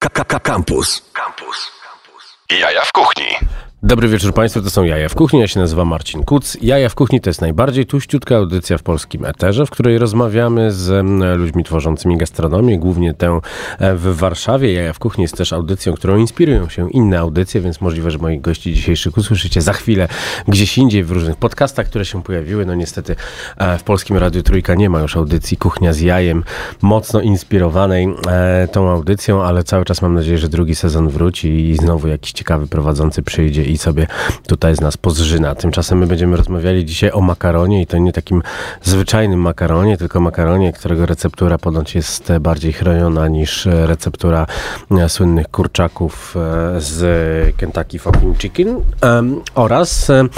Campus. Campus. Jaja w kuchni. Dobry wieczór Państwu, to są Jaja w Kuchni, ja się nazywam Marcin Kuc. Jaja w Kuchni to jest najbardziej tuściutka audycja w polskim eterze, w której rozmawiamy z ludźmi tworzącymi gastronomię, głównie tę e, w Warszawie. Jaja w Kuchni jest też audycją, którą inspirują się inne audycje, więc możliwe, że moich gości dzisiejszych usłyszycie za chwilę gdzieś indziej w różnych podcastach, które się pojawiły. No niestety e, w Polskim Radiu Trójka nie ma już audycji Kuchnia z Jajem, mocno inspirowanej e, tą audycją, ale cały czas mam nadzieję, że drugi sezon wróci i znowu jakiś ciekawy prowadzący przyjdzie i sobie tutaj z nas pozżyna. Tymczasem my będziemy rozmawiali dzisiaj o makaronie i to nie takim zwyczajnym makaronie, tylko makaronie, którego receptura ponoć jest bardziej chroniona niż receptura e, słynnych kurczaków e, z Kentucky Fucking Chicken oraz e,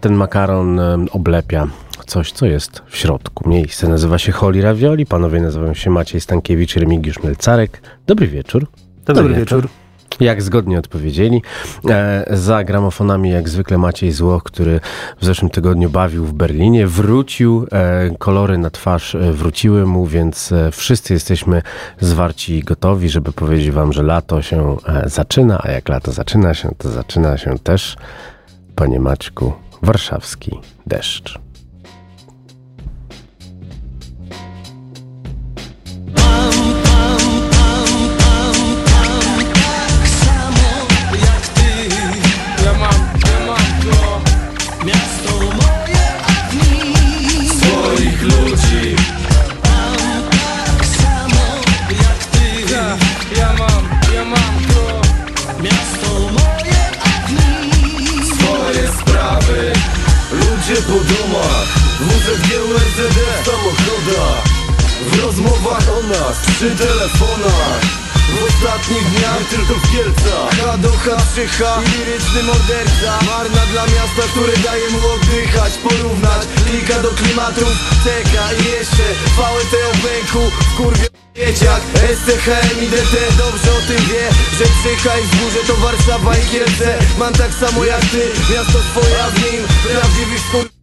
ten makaron oblepia coś, co jest w środku. Miejsce nazywa się Holi Ravioli. Panowie nazywają się Maciej Stankiewicz i Remigiusz Melcarek. Dobry wieczór. Dobry, Dobry wieczór. wieczór. Jak zgodnie odpowiedzieli. E, za gramofonami jak zwykle Maciej Złoch, który w zeszłym tygodniu bawił w Berlinie. Wrócił, e, kolory na twarz e, wróciły mu, więc wszyscy jesteśmy zwarci i gotowi, żeby powiedzieć wam, że lato się zaczyna, a jak lato zaczyna się, to zaczyna się też, panie Maćku, warszawski deszcz. Przy telefonach. W ostatnich dniach tylko w Kielcach. H do H, 3H i liryczny morderca. Marna dla miasta, które daje mu oddychać Porównać. Klika do klimatów TK i jeszcze. VLT o bęku w kurwie Dzieciak, SCHM i DT dobrze o tym wie Że Psycha i wzgórze to Warszawa i Kielce. Mam tak samo jak ty, miasto swoje, w nim.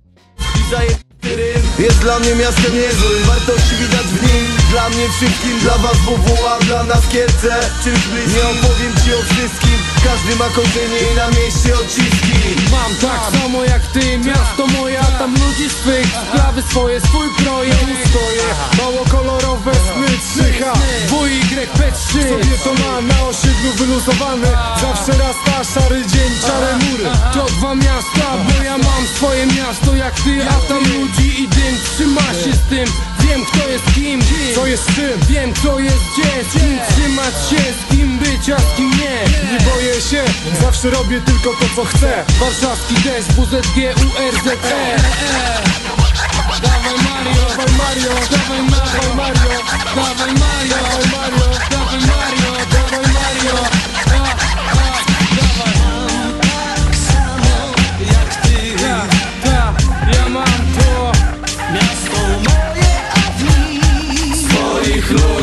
I zaje... Jest dla mnie miastem niezłym, wartości widać w nim. Dla mnie wszystkim, dla was WWA, dla nas Kielce Czymś bliskim, nie opowiem ci o wszystkim? Każdy ma korzenie i na mieście odciski. Mam tak samo jak ty, miasto moja Tam ludzi swych, sprawy swoje, swój projekt. Ustoje, mało kolorowe sny 3H, WYP3 Sobie to ma na osiedlu wyluzowane. Zawsze raz ta szary dzień, czare mury. To dwa miasta, bo ja mam swoje miasto jak ty A tam ludzi i dym, trzyma się z tym. Wiem kto jest kim, co jest czym Wiem kto jest gdzie, z kim trzymać się Z kim być, a z kim nie. Nie boję się, zawsze robię tylko to co chcę. Warszawski deszcz, WZG, URZE Dawaj Mario, dawaj Mario, dawaj Mario, Mario, dawaj Mario, dawaj Mario, dawaj Mario, przed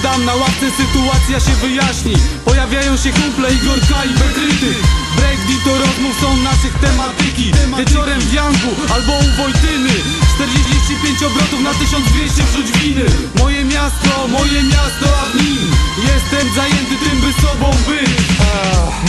Osiadam na ławce, sytuacja się wyjaśni. Pojawiają się kumple Igorka i Bekryty Breakbeat to rozmów są naszych tematyki. Wieczorem w Jangu albo u Wojtyny. 45 obrotów na 1200 wrzuć winy. Moje miasto, moje miasto, a w nim Jestem zajęty tym, by sobą być.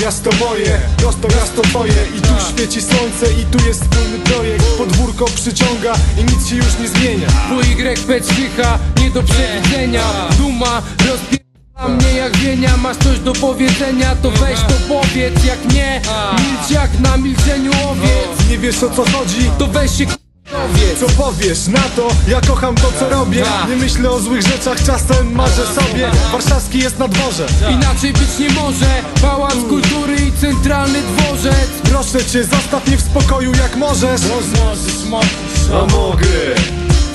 Miasto moje, prosto miasto twoje I tu świeci słońce i tu jest wspólny projekt. Podwórko przyciąga i nic się już nie zmienia. WYP cicha, nie do przewidzenia. Duma rozpie... A mnie jak wienia, masz coś do powiedzenia To weź to powiedz, jak nie Milcz jak na milczeniu owiec. Nie wiesz o co chodzi? To weź się k***owiec Co powiesz na to? Ja kocham to co robię. Nie myślę o złych rzeczach, czasem marzę sobie. Warszawski jest na dworze. Inaczej być nie może. Pałac kultury i centralny dworzec. Proszę cię, zostaw mnie w spokoju jak możesz. A mogę.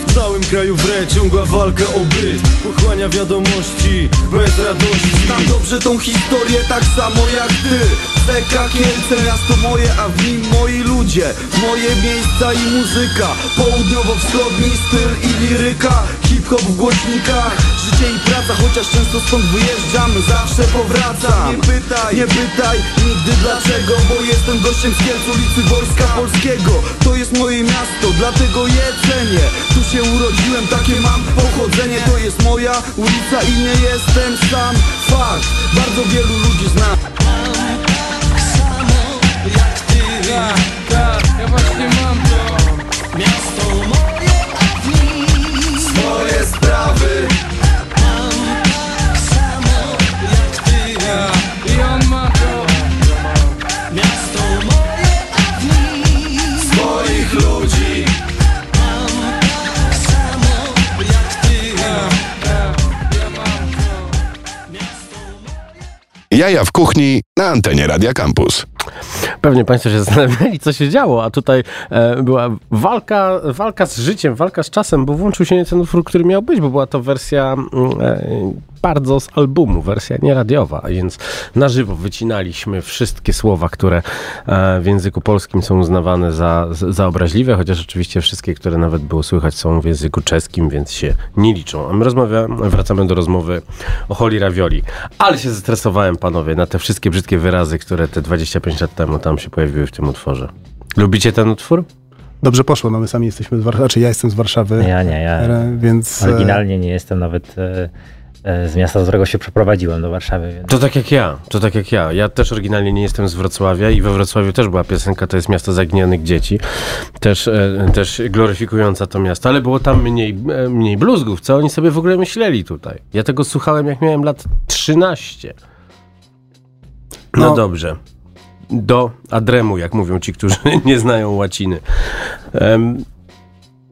W całym kraju wre ciągła walka o byt. Pochłania wiadomości bez radości. Znam dobrze tą historię tak samo jak ty Zeka Kielce, miasto moje, a w nim moi ludzie. Moje miejsca i muzyka Południowo-wschodni styl i liryka. Hip-hop w głośnikach Życie i praca, chociaż często stąd wyjeżdżam Zawsze powracam. Nie pytaj, nie pytaj nigdy dlaczego Bo jestem gościem z Kielc, ulicy Wojska Polskiego. To jest moje miasto, dlatego je cenię. Tu się urodziłem, takie mam pochodzenie. To jest moja ulica i nie jestem sam. Fakt, bardzo wielu ludzi znam Tak, tak, ja właśnie mam to Moje sprawy I on ma to moich ludzi Jaja w kuchni na antenie Radia Campus. Pewnie Państwo się zastanawiali, co się działo, a tutaj e, była walka, walka z życiem, walka z czasem, bo włączył się nie ten utwór, który miał być, bo była to wersja mm, e, bardzo z albumu, wersja nieradiowa, więc na żywo wycinaliśmy wszystkie słowa, które e, w języku polskim są uznawane za, za obraźliwe, chociaż oczywiście wszystkie, które nawet było słychać są w języku czeskim, więc się nie liczą. A my rozmawiamy, wracamy do rozmowy o Holi Ravioli. Ale się zestresowałem, panowie, na te wszystkie brzydkie wyrazy, które te 25 lat temu tam się pojawiły w tym utworze. Lubicie ten utwór? Dobrze poszło, no my sami jesteśmy z Warszawy, znaczy ja jestem z Warszawy, Ja nie, ja e, więc... e, oryginalnie nie jestem nawet e, e, z miasta, z którego się przeprowadziłem do Warszawy, więc To tak jak ja, to tak jak ja. Ja też oryginalnie nie jestem z Wrocławia i we Wrocławiu też była piosenka, to jest miasto zaginionych dzieci, też, e, też gloryfikująca to miasto, ale było tam mniej, e, mniej bluzgów, co oni sobie w ogóle myśleli tutaj. Ja tego słuchałem jak miałem lat 13. No, No. dobrze. Do adremu, jak mówią ci, którzy nie znają łaciny. Em,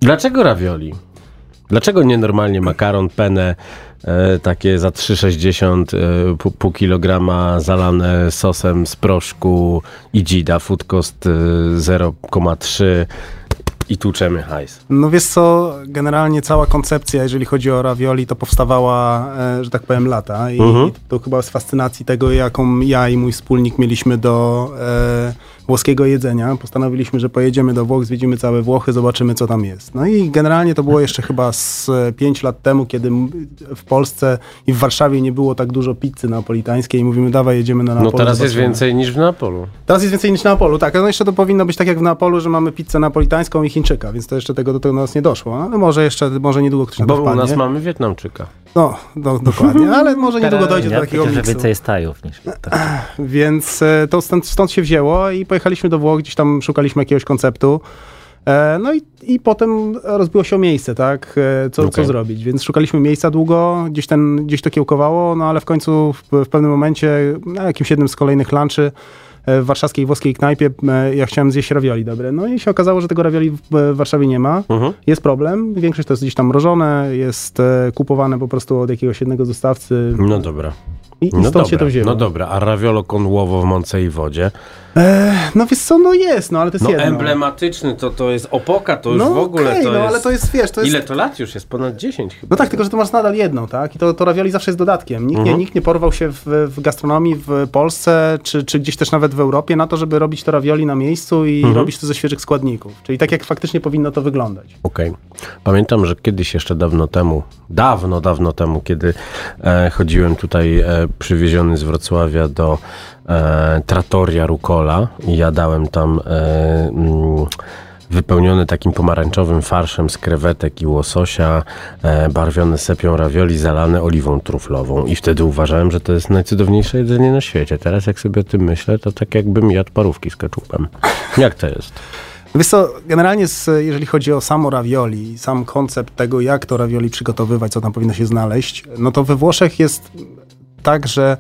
dlaczego ravioli? Dlaczego nienormalnie makaron, penne, e, takie za 3,60, e, pół, pół kilograma zalane sosem z proszku i dzida, food cost e, 0,3 i tłuczemy hajs. No wiesz co, generalnie cała koncepcja, jeżeli chodzi o ravioli, to powstawała, e, że tak powiem, lata i Mhm. to chyba z fascynacji tego, jaką ja i mój wspólnik mieliśmy do e, włoskiego jedzenia. Postanowiliśmy, że pojedziemy do Włoch, zwiedzimy całe Włochy, zobaczymy, co tam jest. No i generalnie to było jeszcze chyba z 5 lat temu, kiedy w Polsce i w Warszawie nie było tak dużo pizzy napolitańskiej i mówimy, dawaj, jedziemy na No Neapol. teraz jest więcej niż w Neapolu. Teraz jest więcej niż na Neapolu, tak. No jeszcze to powinno być tak jak w Neapolu, że mamy pizzę napolitańską i Chińczyka, więc to jeszcze tego do tego nas nie doszło. Ale może jeszcze, może niedługo ktoś na Bo u nas mamy Wietnamczyka. No, no, dokładnie, ale może niedługo dojdzie do takiego miksu. więcej jest tajów niż tak. Więc e, to stąd, stąd się wzięło i pojechaliśmy do Włoch, gdzieś tam szukaliśmy jakiegoś konceptu. E, No i, i potem rozbiło się o miejsce, tak? E, Co, Okej. co zrobić? Więc szukaliśmy miejsca długo, gdzieś, ten, gdzieś to kiełkowało, no ale w końcu w, w pewnym momencie, na jakimś jednym z kolejnych lunchy w warszawskiej włoskiej knajpie, e, ja chciałem zjeść ravioli dobre. No i się okazało, że tego ravioli w, w Warszawie nie ma. Mhm. Jest problem, większość to jest gdzieś tam mrożone, jest e, kupowane po prostu od jakiegoś jednego dostawcy No dobra. I, i No stąd się to dobra, wzięło. no dobra, a raviolo con uovo w mące i wodzie. No wiesz co, no jest, no ale to jest No jedno. emblematyczny, to, to jest opoka, to już no w ogóle okej, to no jest... ale to jest, wiesz, to jest... Ile to lat już jest? Ponad 10 chyba. No tak, tylko że to masz nadal jedną, tak? I to, to ravioli zawsze jest dodatkiem. Nikt, Mhm. nie, nikt nie porwał się w, w gastronomii w Polsce, czy, czy gdzieś też nawet w Europie na to, żeby robić to ravioli na miejscu i Mhm. robić to ze świeżych składników. Czyli tak jak faktycznie powinno to wyglądać. Okej. Pamiętam, że kiedyś jeszcze dawno temu, dawno, dawno temu, kiedy e, chodziłem tutaj e, przywieziony z Wrocławia do e, Trattoria Rucola i jadałem tam e, mm, wypełniony takim pomarańczowym farszem z krewetek i łososia, e, barwione sepią ravioli, zalane oliwą truflową. I wtedy uważałem, że to jest najcudowniejsze jedzenie na świecie. Teraz jak sobie o tym myślę, to tak jakbym jadł parówki z keczupem. Jak to jest? Wiesz co, generalnie z, jeżeli chodzi o samo ravioli, sam koncept tego, jak to ravioli przygotowywać, co tam powinno się znaleźć, no to we Włoszech jest tak, że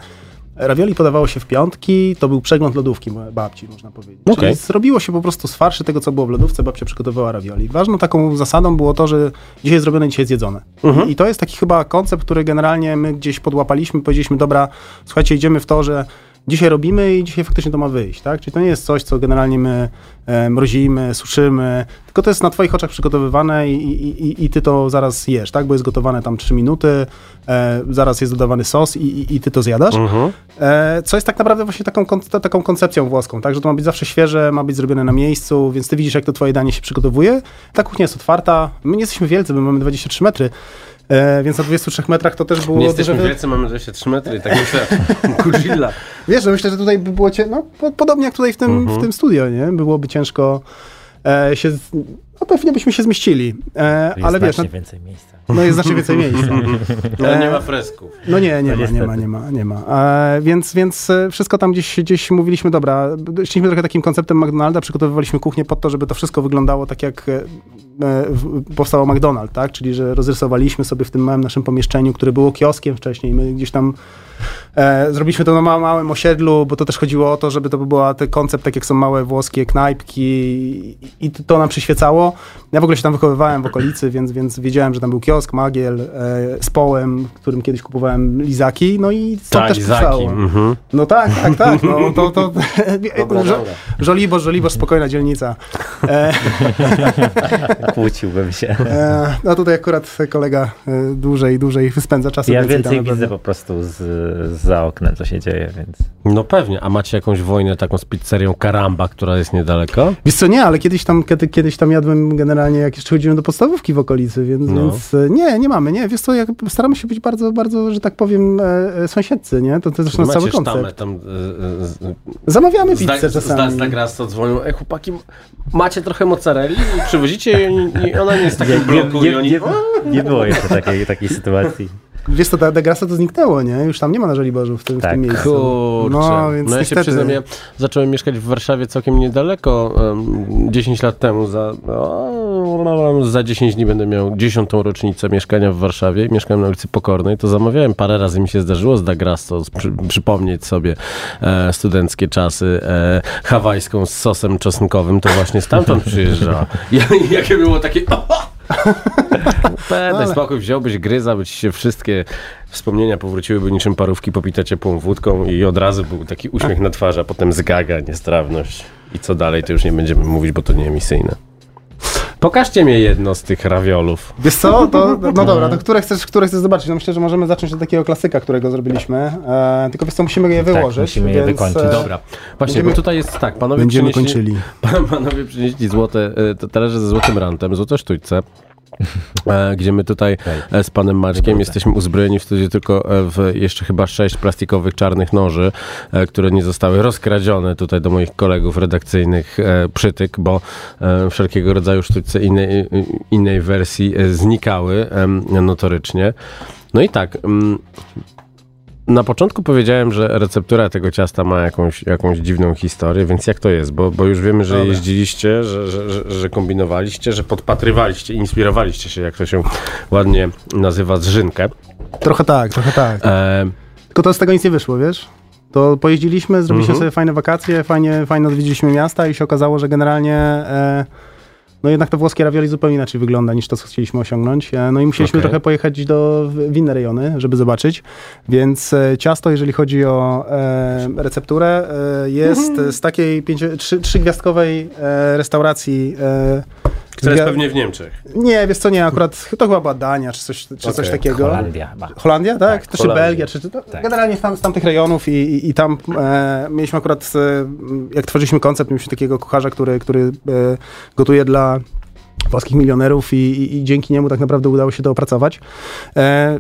ravioli podawało się w piątki, to był przegląd lodówki babci, można powiedzieć. Okej. Czyli zrobiło się po prostu z farszy tego, co było w lodówce, babcia przygotowywała ravioli. Ważną taką zasadą było to, że dzisiaj zrobione, dzisiaj zjedzone. I, I to jest taki chyba koncept, który generalnie my gdzieś podłapaliśmy, powiedzieliśmy, dobra, słuchajcie, idziemy w to, że dzisiaj robimy i dzisiaj faktycznie to ma wyjść, tak? Czyli to nie jest coś, co generalnie my e, mrozimy, suszymy, tylko to jest na twoich oczach przygotowywane i, i, i, ty to zaraz jesz, tak? Bo jest gotowane tam 3 minuty, e, zaraz jest dodawany sos i, i, i ty to zjadasz. E, co jest tak naprawdę właśnie taką, taką koncepcją włoską, tak? Że to ma być zawsze świeże, ma być zrobione na miejscu, więc ty widzisz, jak to twoje danie się przygotowuje. Ta kuchnia jest otwarta. My nie jesteśmy wielcy, my mamy 23 metry, e, więc na 23 metrach to też było... Nie duże jesteśmy wy- wielcy, mamy 23 metry i tak myślę, Godzilla. Wiesz, no myślę, że tutaj by było cię, no, po, podobnie jak tutaj w tym, Mhm. w tym studio, nie? Byłoby ciężko e, się, no pewnie byśmy się zmieścili, e, ale wiesz, no, więcej miejsca. no jest znacznie więcej miejsca. Ale nie E, ma fresków. No nie, nie No ma, nie niestety. ma, nie ma, nie ma. E, więc, więc e, wszystko tam gdzieś, gdzieś mówiliśmy, dobra, szliśmy trochę takim konceptem McDonalda, przygotowywaliśmy kuchnię po to, żeby to wszystko wyglądało tak, jak e, w- powstało McDonald, tak? Czyli, że rozrysowaliśmy sobie w tym małym naszym pomieszczeniu, które było kioskiem wcześniej, my gdzieś tam e, zrobiliśmy to na ma- małym osiedlu, bo to też chodziło o to, żeby to był ten koncept, tak jak są małe włoskie knajpki i, i to nam przyświecało. Ja w ogóle się tam wychowywałem w okolicy, więc, więc wiedziałem, że tam był kiosk, magiel e, z połem, którym kiedyś kupowałem lizaki, no i stąd Tak, też powstało. Mhm. No tak, tak, tak, no to, to Dobra, Żo- dobra. Żoliborz, Żoliborz, spokojna dzielnica. E, Kłóciłbym się. e, no tutaj akurat kolega e, dłużej, dłużej spędza czasu. Ja więcej naprawdę. widzę po prostu z, za oknem, co się dzieje, więc... No pewnie, a macie jakąś wojnę taką z pizzerią Karamba, która jest niedaleko? Wiesz co, nie, ale kiedyś tam, kiedy, kiedyś tam jadłem generalnie, jak jeszcze chodziłem do podstawówki w okolicy, więc, No. więc e, nie, nie mamy, nie. Wiesz co, jak, staramy się być bardzo, bardzo, że tak powiem, e, e, sąsiedcy, nie? To, to zresztą jest cały Macie sztamę koncept. tam... y, z- Zamawiamy Zda, pizzę zda, czasami. zda raz to dzwonią, ej chłopaki, macie trochę mozzarelli i przywozicie i, i ona nie jest w takim bloku i oni... nie, nie było jeszcze takiej, takiej sytuacji. Wiesz co, ta Degrasa to zniknęło, nie? Już tam nie ma na Żoliborzu w tym, w Tak. tym miejscu. Kurczę. No, więc no ja się niestety. przyznam, ja zacząłem mieszkać w Warszawie całkiem niedaleko, em, 10 lat temu. Za, o, za 10 dni będę miał 10. rocznicę mieszkania w Warszawie. Mieszkałem na ulicy Pokornej, to zamawiałem parę razy, mi się zdarzyło z Dagrasto przy, przypomnieć sobie e, studenckie czasy, e, hawajską z sosem czosnkowym, to właśnie stamtąd przyjeżdżała. Ja, jakie było takie... Pedaj Ale- spokój, wziąłbyś gryza, by ci się wszystkie wspomnienia powróciłyby niczym parówki popite ciepłą wódką i od razu był taki uśmiech na twarzy, a potem zgaga, niestrawność. I co dalej, to już nie będziemy mówić, bo to nie emisyjne. Pokażcie mi jedno z tych raviolów. Wiesz co, to, no dobra, to które chcesz, które chcesz zobaczyć? No myślę, że możemy zacząć od takiego klasyka, którego zrobiliśmy. E, tylko wiesz co, musimy je wyłożyć. musimy je więc, wykończyć. e, Dobra, właśnie, Będziemy- bo tutaj jest tak, panowie Będziemy przynieśli, kończyli. Panowie przynieśli złote, e, talerze ze złotym rantem, złote sztućce. E, gdzie my tutaj e, z panem Maćkiem jesteśmy uzbrojeni w studiu tylko e, w jeszcze chyba sześć plastikowych czarnych noży, które nie zostały rozkradzione tutaj do moich kolegów redakcyjnych przytyk, bo wszelkiego rodzaju sztućce innej, innej wersji znikały notorycznie. No i tak, mm, na początku powiedziałem, że receptura tego ciasta ma jakąś, jakąś dziwną historię, więc jak to jest? Bo, bo już wiemy, że Dobra. jeździliście, że, że, że, że kombinowaliście, że podpatrywaliście, inspirowaliście się, jak to się ładnie nazywa, zrzynkę. Trochę tak, trochę tak. E, Tylko to z tego nic nie wyszło, wiesz? To pojeździliśmy, zrobiliśmy Mhm. sobie fajne wakacje, fajnie, fajnie odwiedziliśmy miasta i się okazało, że generalnie e, no jednak to włoskie ravioli zupełnie inaczej wygląda niż to, co chcieliśmy osiągnąć. E, no i musieliśmy Okej. trochę pojechać do, w inne rejony, żeby zobaczyć. Więc e, ciasto, jeżeli chodzi o e, recepturę, e, jest z takiej pięcio, trzy, trzygwiazdkowej e, restauracji. Która jest pewnie w Niemczech. Nie, wiesz co, nie, akurat to chyba była Dania, czy coś, czy coś Okej. takiego. Holandia chyba. Holandia, tak? Tak, to czy. Belgia, czy, czy to, Tak. generalnie tam, z tamtych rejonów i, i, i tam e, mieliśmy akurat, e, jak tworzyliśmy koncept, mieliśmy takiego kucharza, który, który e, gotuje dla polskich milionerów i, i, i dzięki niemu tak naprawdę udało się to opracować. E,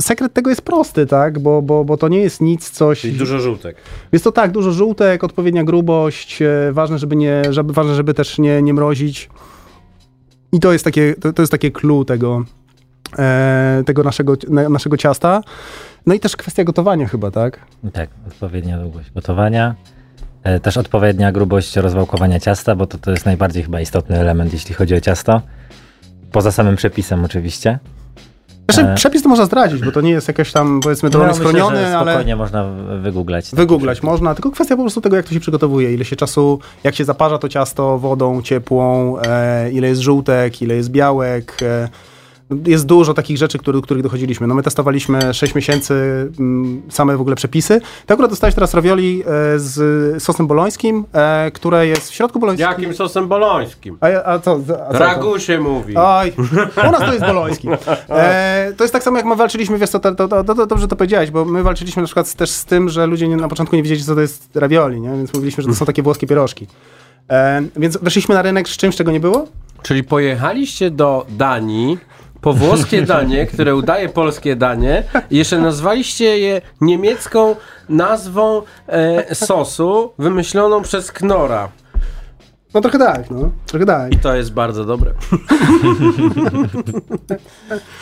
sekret tego jest prosty, tak? Bo, bo, bo to nie jest nic, coś... Czyli dużo żółtek. Jest to tak, dużo żółtek, odpowiednia grubość, e, ważne, żeby nie, żeby, ważne, żeby też nie, nie mrozić. I to jest takie, to, to jest takie clue tego, e, tego naszego, na, naszego ciasta. No i też kwestia gotowania chyba, tak? Tak, odpowiednia długość gotowania. E, Też odpowiednia grubość rozwałkowania ciasta, bo to, to jest najbardziej chyba istotny element, jeśli chodzi o ciasto. Poza samym przepisem oczywiście. Znaczy, przepis to można zdradzić, bo to nie jest jakoś tam, powiedzmy, to No, on jest myślę, ale spokojnie można wygooglać. wygooglać można, tylko kwestia po prostu tego, jak to się przygotowuje, ile się czasu, jak się zaparza to ciasto wodą ciepłą, e, ile jest żółtek, ile jest białek, e, jest dużo takich rzeczy, do których dochodziliśmy. No my testowaliśmy 6 miesięcy m, same w ogóle przepisy. Ty akurat dostałeś teraz ravioli e, z sosem bolońskim, e, które jest w środku bolońskim. Jakim sosem bolońskim? A, a co? A co Ragu się mówi. Oj, u nas to jest boloński. E, to jest tak samo, jak my walczyliśmy, wiesz co, to, to, to, to, dobrze to powiedziałeś, bo my walczyliśmy na przykład też z tym, że ludzie nie, na początku nie wiedzieli, co to jest ravioli, nie? więc mówiliśmy, że to są takie włoskie pierożki. E, więc weszliśmy na rynek z czymś, czego nie było? Czyli pojechaliście do Danii po włoskie danie, które udaje polskie danie i jeszcze nazwaliście je niemiecką nazwą e, sosu wymyśloną przez Knora. No trochę tak, no. Trochę tak. I to jest bardzo dobre.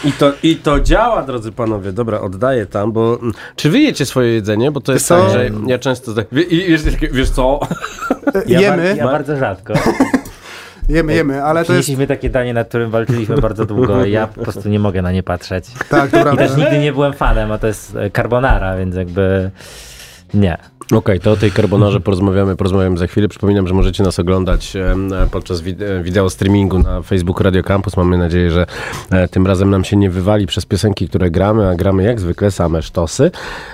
I to, I to działa, drodzy panowie. Dobra, oddaję tam, bo... mm, Czy wy jecie swoje jedzenie? Bo to jest co? tak, że ja często... tak- wiesz, wiesz co? Ja, jemy, Bar, ja bardzo rzadko. Jemy, jemy, ale to jest... Takie danie, nad którym walczyliśmy bardzo długo i ja po prostu nie mogę na nie patrzeć. Tak, to I prawda. też nigdy nie byłem fanem, a to jest e, carbonara, więc jakby nie. Okej, to o tej carbonarze porozmawiamy, porozmawiamy za chwilę. Przypominam, że możecie nas oglądać podczas e, wideo streamingu na Facebooku Radio Campus. Mamy nadzieję, że e, tym razem nam się nie wywali przez piosenki, które gramy, a gramy jak zwykle same sztosy.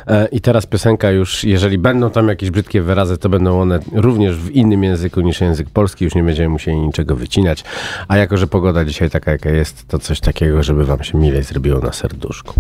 E, I teraz piosenka już, jeżeli będą tam jakieś brzydkie wyrazy, to będą one również w innym języku niż język polski. Już nie będziemy musieli niczego wycinać. A jako, że pogoda dzisiaj taka, jaka jest, to coś takiego, żeby wam się milej zrobiło na serduszku.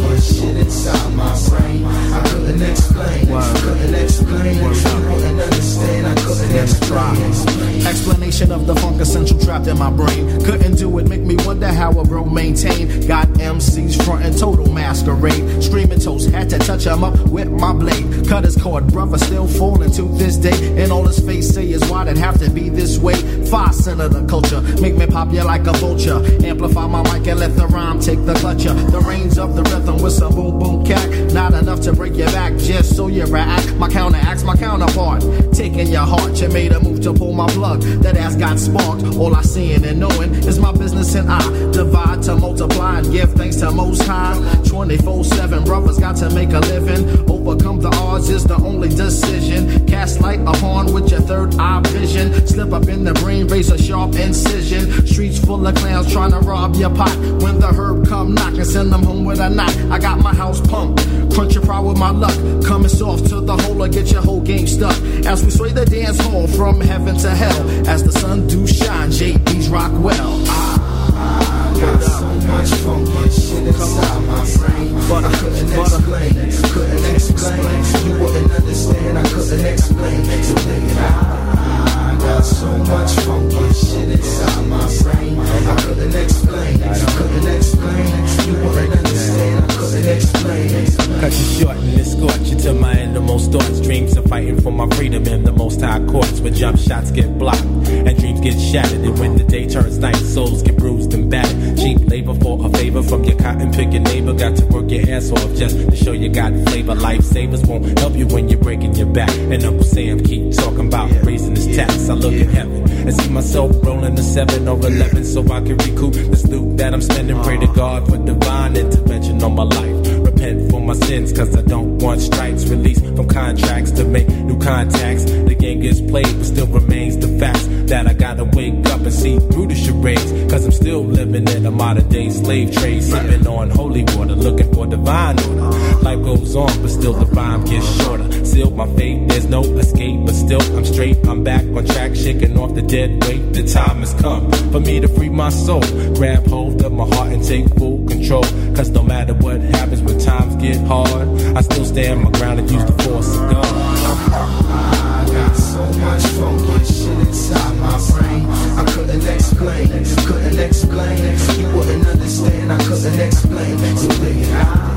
Much shit inside my brain. I couldn't explain, I couldn't explain. You wouldn't understand. I couldn't explain. Of the funk essential trapped in my brain. Couldn't do it, make me wonder how a bro maintain. Got MCs frontin' total masquerade. Screaming toast, had to touch him up with my blade. Cut his cord, brother still falling to this day. And all his face say is why'd it have to be this way? Five cent of the culture, make me pop you like a vulture. Amplify my mic and let the rhyme take the clutcher. The reins of the rhythm with some boom boom cat. Not enough to break your back, just so you react. My counteracts, my counterpart. Taking your heart, you made a move to pull my plug. That ass got sparked. All I seeing and knowing is my business and I divide to multiply and give thanks to Most High. 24 7 brothers got to make a living. Overcome the odds is the only decision. Cast light upon with your third eye vision. Slip up in the brain, raise a sharp incision. Streets full of clowns trying to rob your pot. When the herb come knocking, send them home with a knock. I got my house pumped. Crunch your pride with my luck. Coming soft to the hole or get your whole game stuck. As we sway the dance hall from heaven to hell. As the sun do shine, JB's rock well. Ah, I got so much funky shit inside my brain. But I couldn't explain, couldn't explain. You wouldn't understand. I couldn't explain. You think I got so much funky shit inside my brain. I couldn't explain, I couldn't explain. You wouldn't understand. Explain. Cut you short and escort you to my innermost thoughts. Dreams of fighting for my freedom in the most high courts where jump shots get blocked and dreams get shattered. And when the day turns night, souls get bruised and battered. Cheap labor for a favor from your cotton picking neighbor. Got to work your ass off just to show you got flavor. Lifesavers won't help you when you're breaking your back. And Uncle Sam keep talking about raising his tax. I look at heaven and see myself rolling a seven or eleven so I can recoup this loot that I'm spending. Pray to God for divine intervention on my life. For my sins, cause I don't want stripes. released from contracts to make new contacts. The game gets played, but still remains the facts that I gotta wake up and see through the charades. Cause I'm still living in a modern day slave trade. Sipping on holy water, looking for divine order. Life goes on, but still the rhyme gets shorter. Sealed my fate, there's no escape, but still I'm straight. I'm back on track, shaking off the dead weight. The time has come for me to free my soul. Grab hold of my heart and take full control. Cause no matter what happens when times get hard, I still stand my ground and use the force of God. So much funky shit inside my brain. I couldn't explain, couldn't explain. You wouldn't understand, I couldn't explain. So baby, I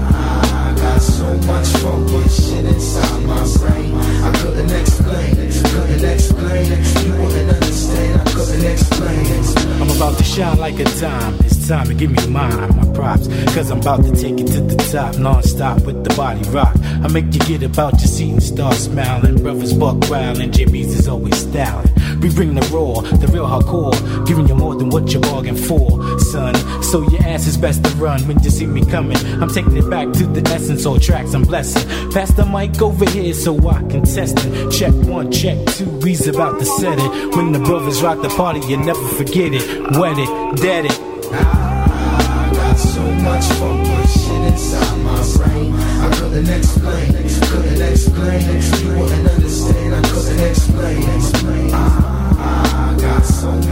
so much funky shit inside my brain. I couldn't explain, couldn't explain. You wouldn't understand, I couldn't explain. I'm about to shine like a dime. It's time to give me mine, my props. Cause I'm about to take it to the top, non-stop with the body rock. I make you get about your seat and start smiling. Brothers buck and Jimmy's is always styling. We bring the raw, the real hardcore, giving you more than what you bargained for, son. So your ass is best to run when you see me coming. I'm taking it back to the essence, all tracks I'm blessing. Pass the mic over here so I can test it. Check one, check two, we's about to set it. When the brothers rock the party, you never forget it. Wet it, dead it. I got so much funky shit inside my brain. I couldn't explain, couldn't explain. You wouldn't understand, I couldn't explain. Got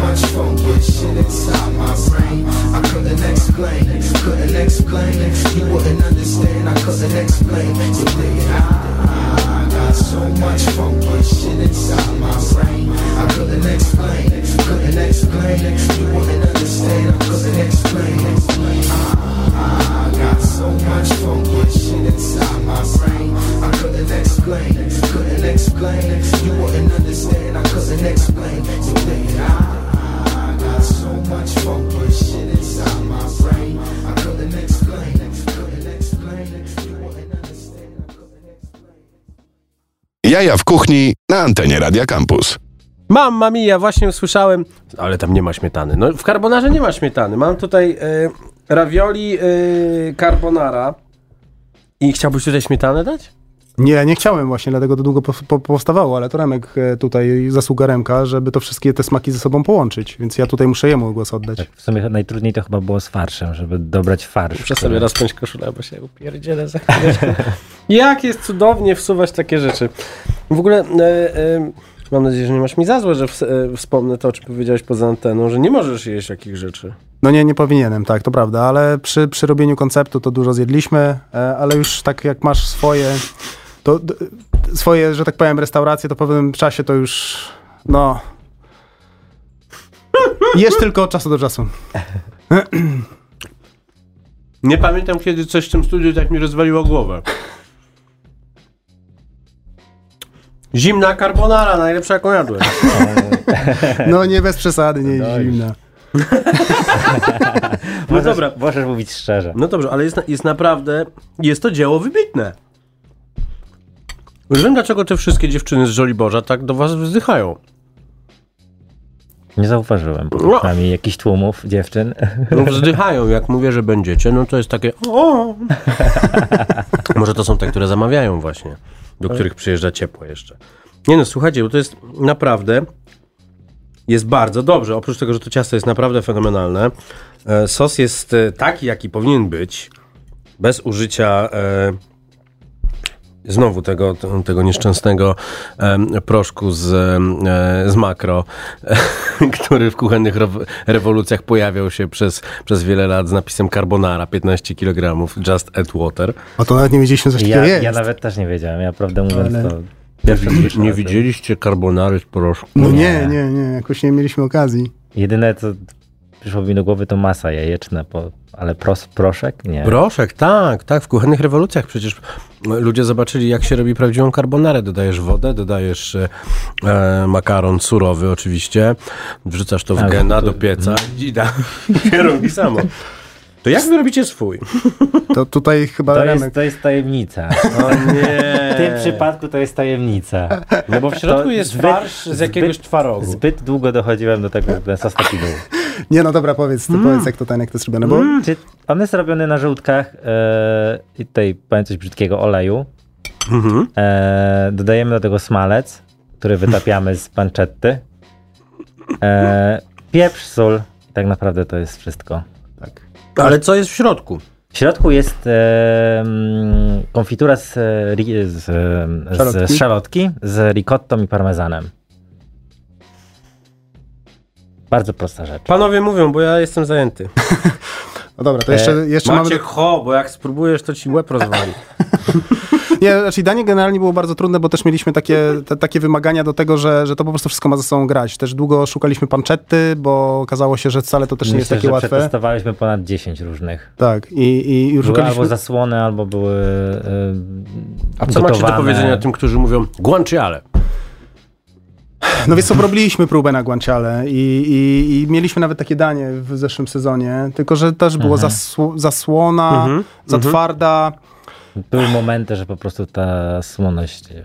so much funky shit inside my brain. I couldn't explain, couldn't explain. You wouldn't understand, I couldn't explain. So baby, I got so much funky shit inside my brain. I couldn't explain, couldn't explain. You wouldn't understand, I couldn't explain. I got so much funky shit inside my brain. I couldn't explain, couldn't explain. You wouldn't understand, I couldn't explain. So baby, I so much funky shit inside my brain. I couldn't explain, couldn't explain. You wouldn't understand, I couldn't explain. Jaja w kuchni na antenie Radia Campus. Mamma mia, właśnie usłyszałem, ale tam nie ma śmietany. No w carbonarze nie ma śmietany. Mam tutaj e, ravioli e, carbonara i chciałbyś tutaj śmietanę dać? Nie, nie chciałem właśnie, dlatego to długo po, po, powstawało, ale to Remek e, tutaj zasługa Remka, żeby to wszystkie te smaki ze sobą połączyć, więc ja tutaj muszę jemu głos oddać. W sumie najtrudniej to chyba było z farszem, żeby dobrać farsz. Muszę sobie rozpiąć koszulę, bo się upierdzielę za chwilę. Jak jest cudownie wsuwać takie rzeczy. W ogóle e, e, mam nadzieję, że nie masz mi za złe, że w, e, wspomnę to, o czym powiedziałeś poza anteną, że nie możesz jeść takich rzeczy. No nie, nie powinienem, tak, to prawda, ale przy, przy robieniu konceptu to dużo zjedliśmy, e, ale już tak jak masz swoje, to swoje, że tak powiem, restauracje, to po pewnym czasie to już, no... Jesz tylko od czasu do czasu. Nie pamiętam, kiedy coś w tym studiu tak mi rozwaliło głowę. Zimna carbonara, najlepsza jaką jadłem. No nie bez przesady, nie jest No zimna. No dobra. Możesz mówić szczerze. No dobrze, ale jest, jest naprawdę, jest to dzieło wybitne. Już wiem, dlaczego te wszystkie dziewczyny z Żoliborza tak do was wzdychają. Nie zauważyłem. No. Przynajmniej jakichś tłumów dziewczyn. No wzdychają, jak mówię, że będziecie, no to jest takie o. Może to są te, które zamawiają właśnie, do których przyjeżdża ciepło jeszcze. Nie no, słuchajcie, bo to jest naprawdę, jest bardzo dobrze. Oprócz tego, że to ciasto jest naprawdę fenomenalne, e, sos jest e, taki, jaki powinien być, bez użycia e, znowu tego, tego nieszczęsnego proszku z, e, z makro, który w kuchennych rew- rewolucjach pojawiał się przez, przez wiele lat z napisem carbonara, 15 kg, just add water. A to nawet nie wiedzieliśmy, coś takiego Ja, jest. ja nawet też nie wiedziałem. Ja prawdę mówiąc Ale- to... Nie, widzi- nie widzieliście carbonary z proszku? No Nie. nie, nie, nie, jakoś nie mieliśmy okazji. Jedyne co przyszło mi do głowy to masa jajeczna, po, ale pros, proszek? Nie. Proszek, tak, tak, w kuchennych rewolucjach przecież ludzie zobaczyli, jak się robi prawdziwą carbonarę. Dodajesz wodę, dodajesz e, e, makaron surowy oczywiście, wrzucasz to w Ale gena to- do pieca i da, robi samo. To jak wy robicie swój? To tutaj chyba To jest, to jest tajemnica. O nie. W tym przypadku to jest tajemnica. No bo w środku To jest zbyt- farsz z jakiegoś zbyt- twarogu. Zbyt długo dochodziłem do tego, żeby ten sos taki był. Nie, no dobra, powiedz, to powiedz jak to ten, jak to jest robione, bo... Czy on jest robiony na żółtkach e, i tutaj powiem coś brzydkiego, oleju. Mhm. E, dodajemy do tego smalec, który wytapiamy z panczetty. E, pieprz, sól i tak naprawdę to jest wszystko. Tak. Ale co jest w środku? W środku jest e, mm, konfitura z, e, z, e, Szalotki? z szalotki z ricottą i parmezanem. Bardzo prosta rzecz. Panowie mówią, bo ja jestem zajęty. No dobra, to jeszcze, jeszcze mamy... Macie ho, bo jak spróbujesz, to ci łeb rozwali. Nie, znaczy danie generalnie było bardzo trudne, bo też mieliśmy takie, te, takie wymagania do tego, że, że to po prostu wszystko ma ze sobą grać. Też długo szukaliśmy panczetty, bo okazało się, że wcale to też nie jest Myślę, takie że łatwe. przetestowaliśmy ponad 10 różnych. Tak, i, i Były szukaliśmy... albo zasłony, albo były A co macie do powiedzenia tym, którzy mówią guanciale? No więc co, robiliśmy próbę na guanciale i, i, i mieliśmy nawet takie danie w zeszłym sezonie, tylko że też było Mhm. zasł- zasłona, Mhm, za mhm. twarda, Były momenty, że po prostu ta słoność e,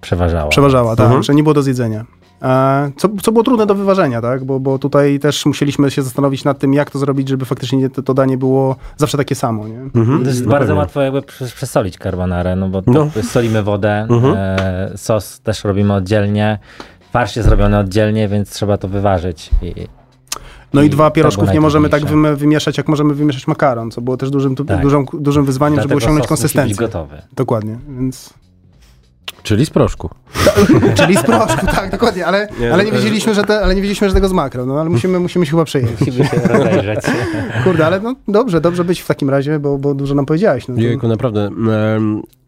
przeważała. przeważała, tak, Mhm. że nie było do zjedzenia. E, Co, co było trudne do wyważenia, tak? Bo, bo tutaj też musieliśmy się zastanowić nad tym, jak to zrobić, żeby faktycznie to, to danie było zawsze takie samo, nie? Mhm. To jest No bardzo pewnie. łatwo jakby przes- przesolić carbonarę, no bo No. solimy wodę, Mhm. e, sos też robimy oddzielnie, farsz jest robiony oddzielnie, więc trzeba to wyważyć. I, No i, I dwa pierożków nie możemy tak wymieszać, jak możemy wymieszać makaron, co było też dużym, tu- Tak. dużą, dużym wyzwaniem, żeby dlatego osiągnąć sos musi być konsystencję. gotowy. Dokładnie, więc... Czyli z proszku. Czyli z proszku, tak, dokładnie, ale Nie, ale nie wiedzieliśmy, że te, ale nie wiedzieliśmy, że tego z makro, no ale musimy, musimy się chyba przejeść. Musimy się rozejrzeć. Kurde, ale no dobrze, dobrze być w takim razie, bo, bo dużo nam powiedziałeś. No to... Jejku, naprawdę.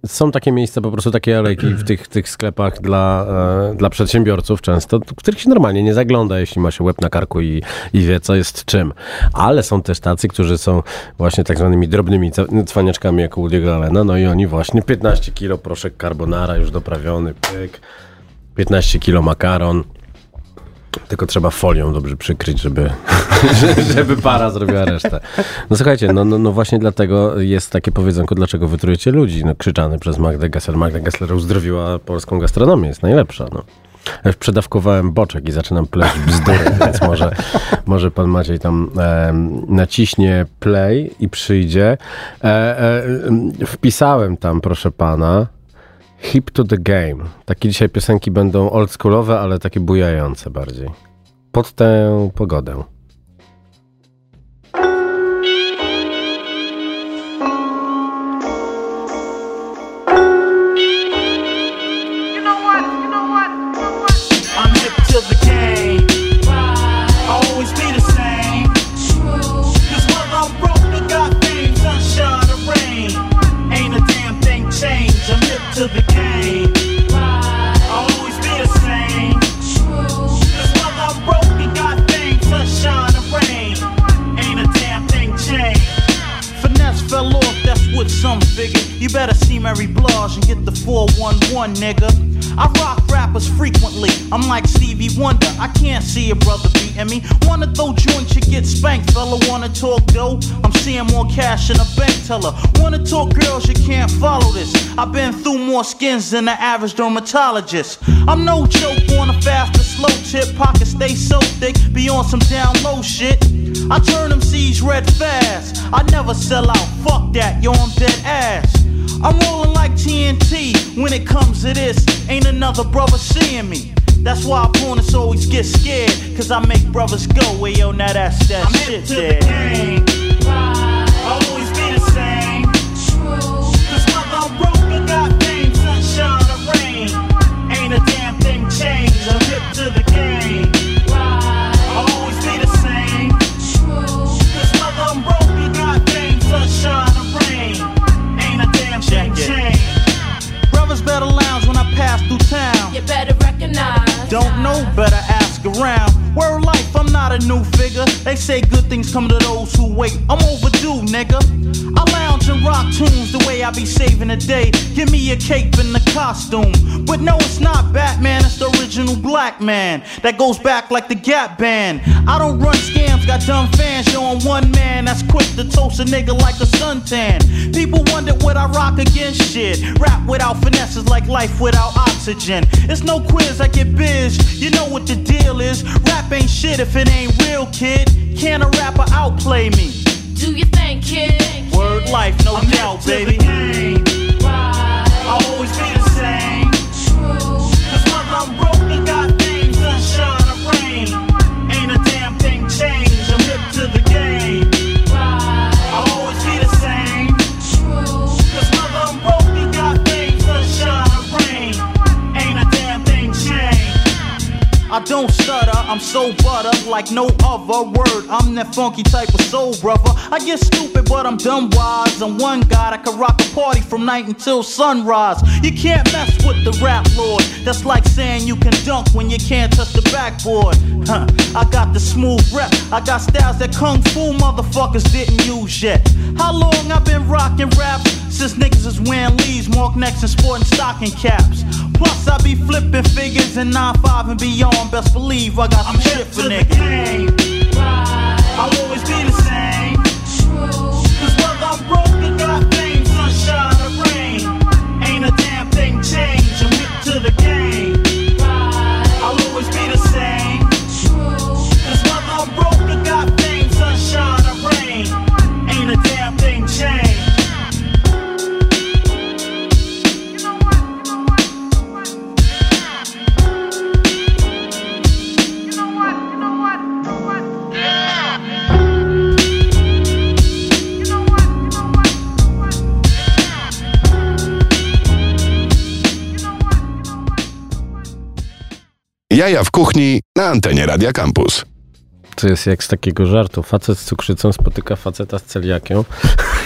Są takie miejsca, po prostu takie alejki w tych, tych sklepach dla, e, dla przedsiębiorców często, których się normalnie nie zagląda, jeśli ma się łeb na karku i, i wie, co jest czym. Ale są też tacy, którzy są właśnie tak zwanymi drobnymi cwaniaczkami jak u Allena, no i oni właśnie 15 kilo proszek carbonara już doprawiony, pyk, 15 kilo makaron, tylko trzeba folią dobrze przykryć, żeby, żeby para zrobiła resztę. No słuchajcie, no, no, no właśnie dlatego jest takie powiedzonko, dlaczego wytrujecie ludzi, no krzyczany przez Magdę Gessler. Magda Gessler uzdrowiła polską gastronomię, jest najlepsza, no. Ja już przedawkowałem boczek i zaczynam pleść bzdury, więc może, może pan Maciej tam em, naciśnie play i przyjdzie. E, e, em, wpisałem tam, proszę pana, Hip to the game. Takie dzisiaj piosenki będą oldschoolowe, ale takie bujające bardziej. Pod tę pogodę. Better see Mary Blige and get the 411, nigga. I rock rappers frequently. I'm like Stevie Wonder. I can't see a brother beating me. Wanna throw joints, you get spanked, fella. Wanna talk dough? I'm seeing more cash in a bank teller. Wanna talk girls, you can't follow this. I've been through more skins than the average dermatologist. I'm no joke on a fast or slow tip. Pockets stay so thick, be on some down low shit. I turn them C's red fast. I never sell out. Fuck that, yo, I'm dead ass. I'm rolling like TNT when it comes to this. Ain't another brother seeing me. That's why opponents always get scared. Cause I make brothers go, well, yo, now that's that I'm shit there. Don't know, better ask around. Word life, I'm not a new figure. They say good things come to those who wait. I'm overdue, nigga. I lounge and rock tunes the way I be saving the day. Give me a cape and a costume. But no, it's not Batman, it's the original black man. That goes back like the Gap Band. I don't run scams, got dumb fans showing one man that's quick to toast a nigga like a suntan. People wonder what I rock against shit. Rap without finesse is like life without oxygen. It's no quiz, I get biz. You know what the deal is. Rap ain't shit if it ain't real, kid. Can a rapper outplay me? Do you think, kid? Word life, no I'm doubt, baby. game. I'll always be so butter like no other word. I'm that funky type of soul brother. I get stupid, but I'm dumb wise. I'm one guy that can rock a party from night until sunrise. You can't mess with the rap lord. That's like saying you can dunk when you can't touch the backboard. Huh. I got the smooth rep. I got styles that kung fu motherfuckers didn't use yet. How long I been rocking raps? Since niggas is wearing leaves, mark necks, and sporting stocking caps. Plus, I be flipping figures in 9-5 and beyond. Best believe I got some shit for niggas. I'll always be the Jaja w kuchni na antenie Radia Campus. To jest jak z takiego żartu. Facet z cukrzycą spotyka faceta z celiakią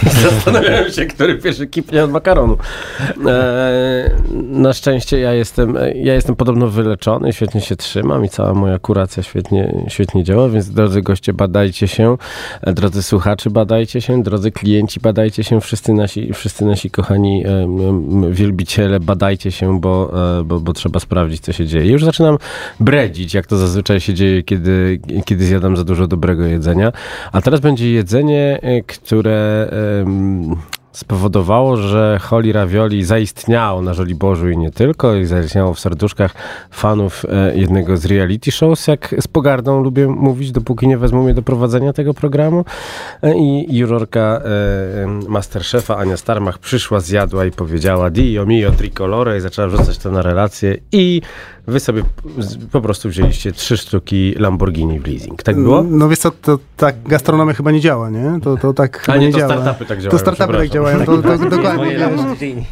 i zastanawiałem się, który pierwszy kipnie od makaronu. E, na szczęście ja jestem, ja jestem podobno wyleczony, świetnie się trzymam i cała moja kuracja świetnie, świetnie działa, więc drodzy goście, badajcie się, e, drodzy słuchacze, badajcie się, drodzy klienci, badajcie się, wszyscy nasi, wszyscy nasi kochani e, wielbiciele, badajcie się, bo, e, bo, bo trzeba sprawdzić, co się dzieje. Już zaczynam bredzić, jak to zazwyczaj się dzieje, kiedy, kiedy zjadam za dużo dobrego jedzenia. A teraz będzie jedzenie, które spowodowało, że Holly Ravioli zaistniało na Żoliborzu i nie tylko, i zaistniało w serduszkach fanów e, jednego z reality shows, jak z pogardą lubię mówić, dopóki nie wezmą mnie do prowadzenia tego programu. E, I jurorka e, Masterchefa Ania Starmach przyszła, zjadła i powiedziała Dio mio tricolore i zaczęła wrzucać to na relacje i wy sobie po prostu wzięliście trzy sztuki Lamborghini w leasing. Tak było? No wiesz co, to tak gastronomia chyba nie działa, nie? To, to tak chyba nie, to działa. startupy tak działają, To startupy tak działają, to, to, Takie dokładnie.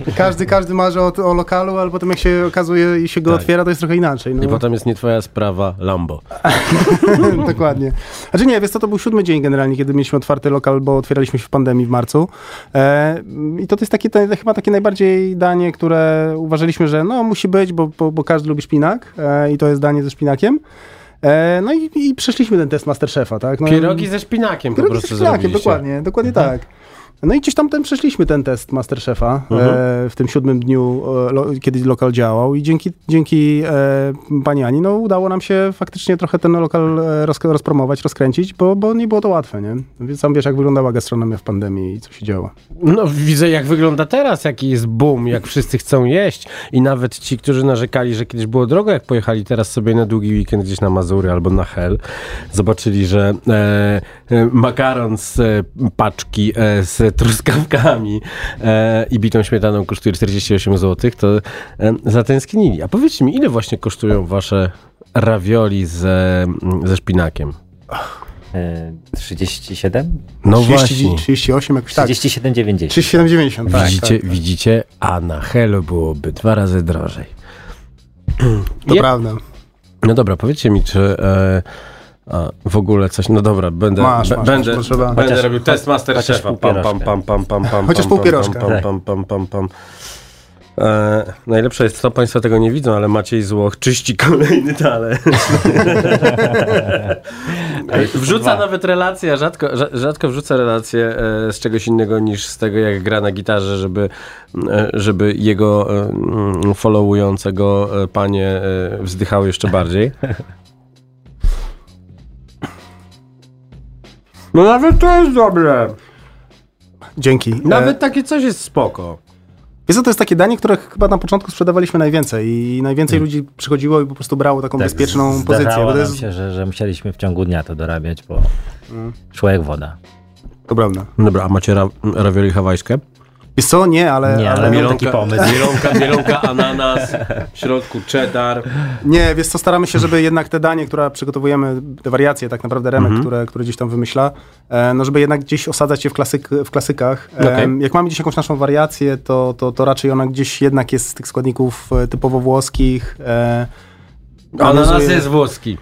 wiesz. Każdy, każdy marzy o, o lokalu, ale potem jak się okazuje i się go Tak. otwiera, to jest trochę inaczej. No. I potem jest nie twoja sprawa Lambo. Dokładnie. Znaczy nie, wiesz co, to był siódmy dzień generalnie, kiedy mieliśmy otwarty lokal, bo otwieraliśmy się w pandemii w marcu. E, I to jest takie, te, chyba takie najbardziej danie, które uważaliśmy, że no musi być, bo, bo, bo każdy lubi szpinak e, i to jest danie ze szpinakiem. E, no i, i przeszliśmy ten test Masterchefa, tak? No, Pierogi ze szpinakiem po Pierogi prostu ze szpinakiem, zrobiliście. dokładnie, dokładnie tak. No i gdzieś tam ten przeszliśmy ten test Masterchefa Mhm. e, w tym siódmym dniu, e, lo, kiedy lokal działał i dzięki, dzięki e, pani Ani, no udało nam się faktycznie trochę ten lokal e, roz, rozpromować, rozkręcić, bo, bo nie było to łatwe, nie? Więc sam wiesz, jak wyglądała gastronomia w pandemii i co się działo. No widzę jak wygląda teraz, jaki jest boom, jak wszyscy chcą jeść i nawet ci, którzy narzekali, że kiedyś było drogo, jak pojechali teraz sobie na długi weekend gdzieś na Mazury albo na Hel, zobaczyli, że e, e, makaron z e, paczki e, z truskawkami e, i bitą śmietaną kosztuje 48 zł, to e, zatęsknili. A powiedzcie mi, ile właśnie kosztują wasze ravioli ze, ze szpinakiem? E, 37? No 30, właśnie. 38 jakoś tak. 37,90. 37,90, tak. widzicie, tak. widzicie, a na Helu byłoby dwa razy drożej. To Je- prawda. No dobra, powiedzcie mi, czy e, a, w ogóle coś. No dobra, będę. Masz, masz, będę, masz, proszę będę Chociaż- robił test master chociaż szefa. pół Pam, pam, pam, pam, pam, pam. Chociaż pam, pół pam, pierożka. Pam, pam, pam, pam, pam. E, najlepsze jest to, Państwo tego nie widzą, ale Maciej Złoch czyści kolejny talerz. Wrzuca nawet relacje, a rzadko, rza- rzadko wrzuca relacje e, z czegoś innego niż z tego, jak gra na gitarze, żeby, e, żeby jego e, mm, followujące go e, panie wzdychały jeszcze bardziej. No nawet to jest dobre. Dzięki. Nawet E, takie coś jest spoko. Wiesz co, to jest takie danie, które chyba na początku sprzedawaliśmy najwięcej i najwięcej ludzi przychodziło i po prostu brało taką bezpieczną Tak, zdarzało pozycję. Bo to nam jest się, że, że musieliśmy w ciągu dnia to dorabiać, bo szło jak woda. to prawda. Dobra, a macie ra ravioli hawajskie? Wiesz co, nie, ale... Nie, ale ale miał taki pomysł. Mielonka, mielonka, ananas, w środku cheddar. Nie, wiesz co, staramy się, żeby jednak te danie, które przygotowujemy, te wariacje tak naprawdę Remek, Mhm. które, które gdzieś tam wymyśla, e, no żeby jednak gdzieś osadzać je w, klasyk, w klasykach. E, Okej. Jak mamy gdzieś jakąś naszą wariację, to, to, to raczej ona gdzieś jednak jest z tych składników e, typowo włoskich. Ananas jest włoski.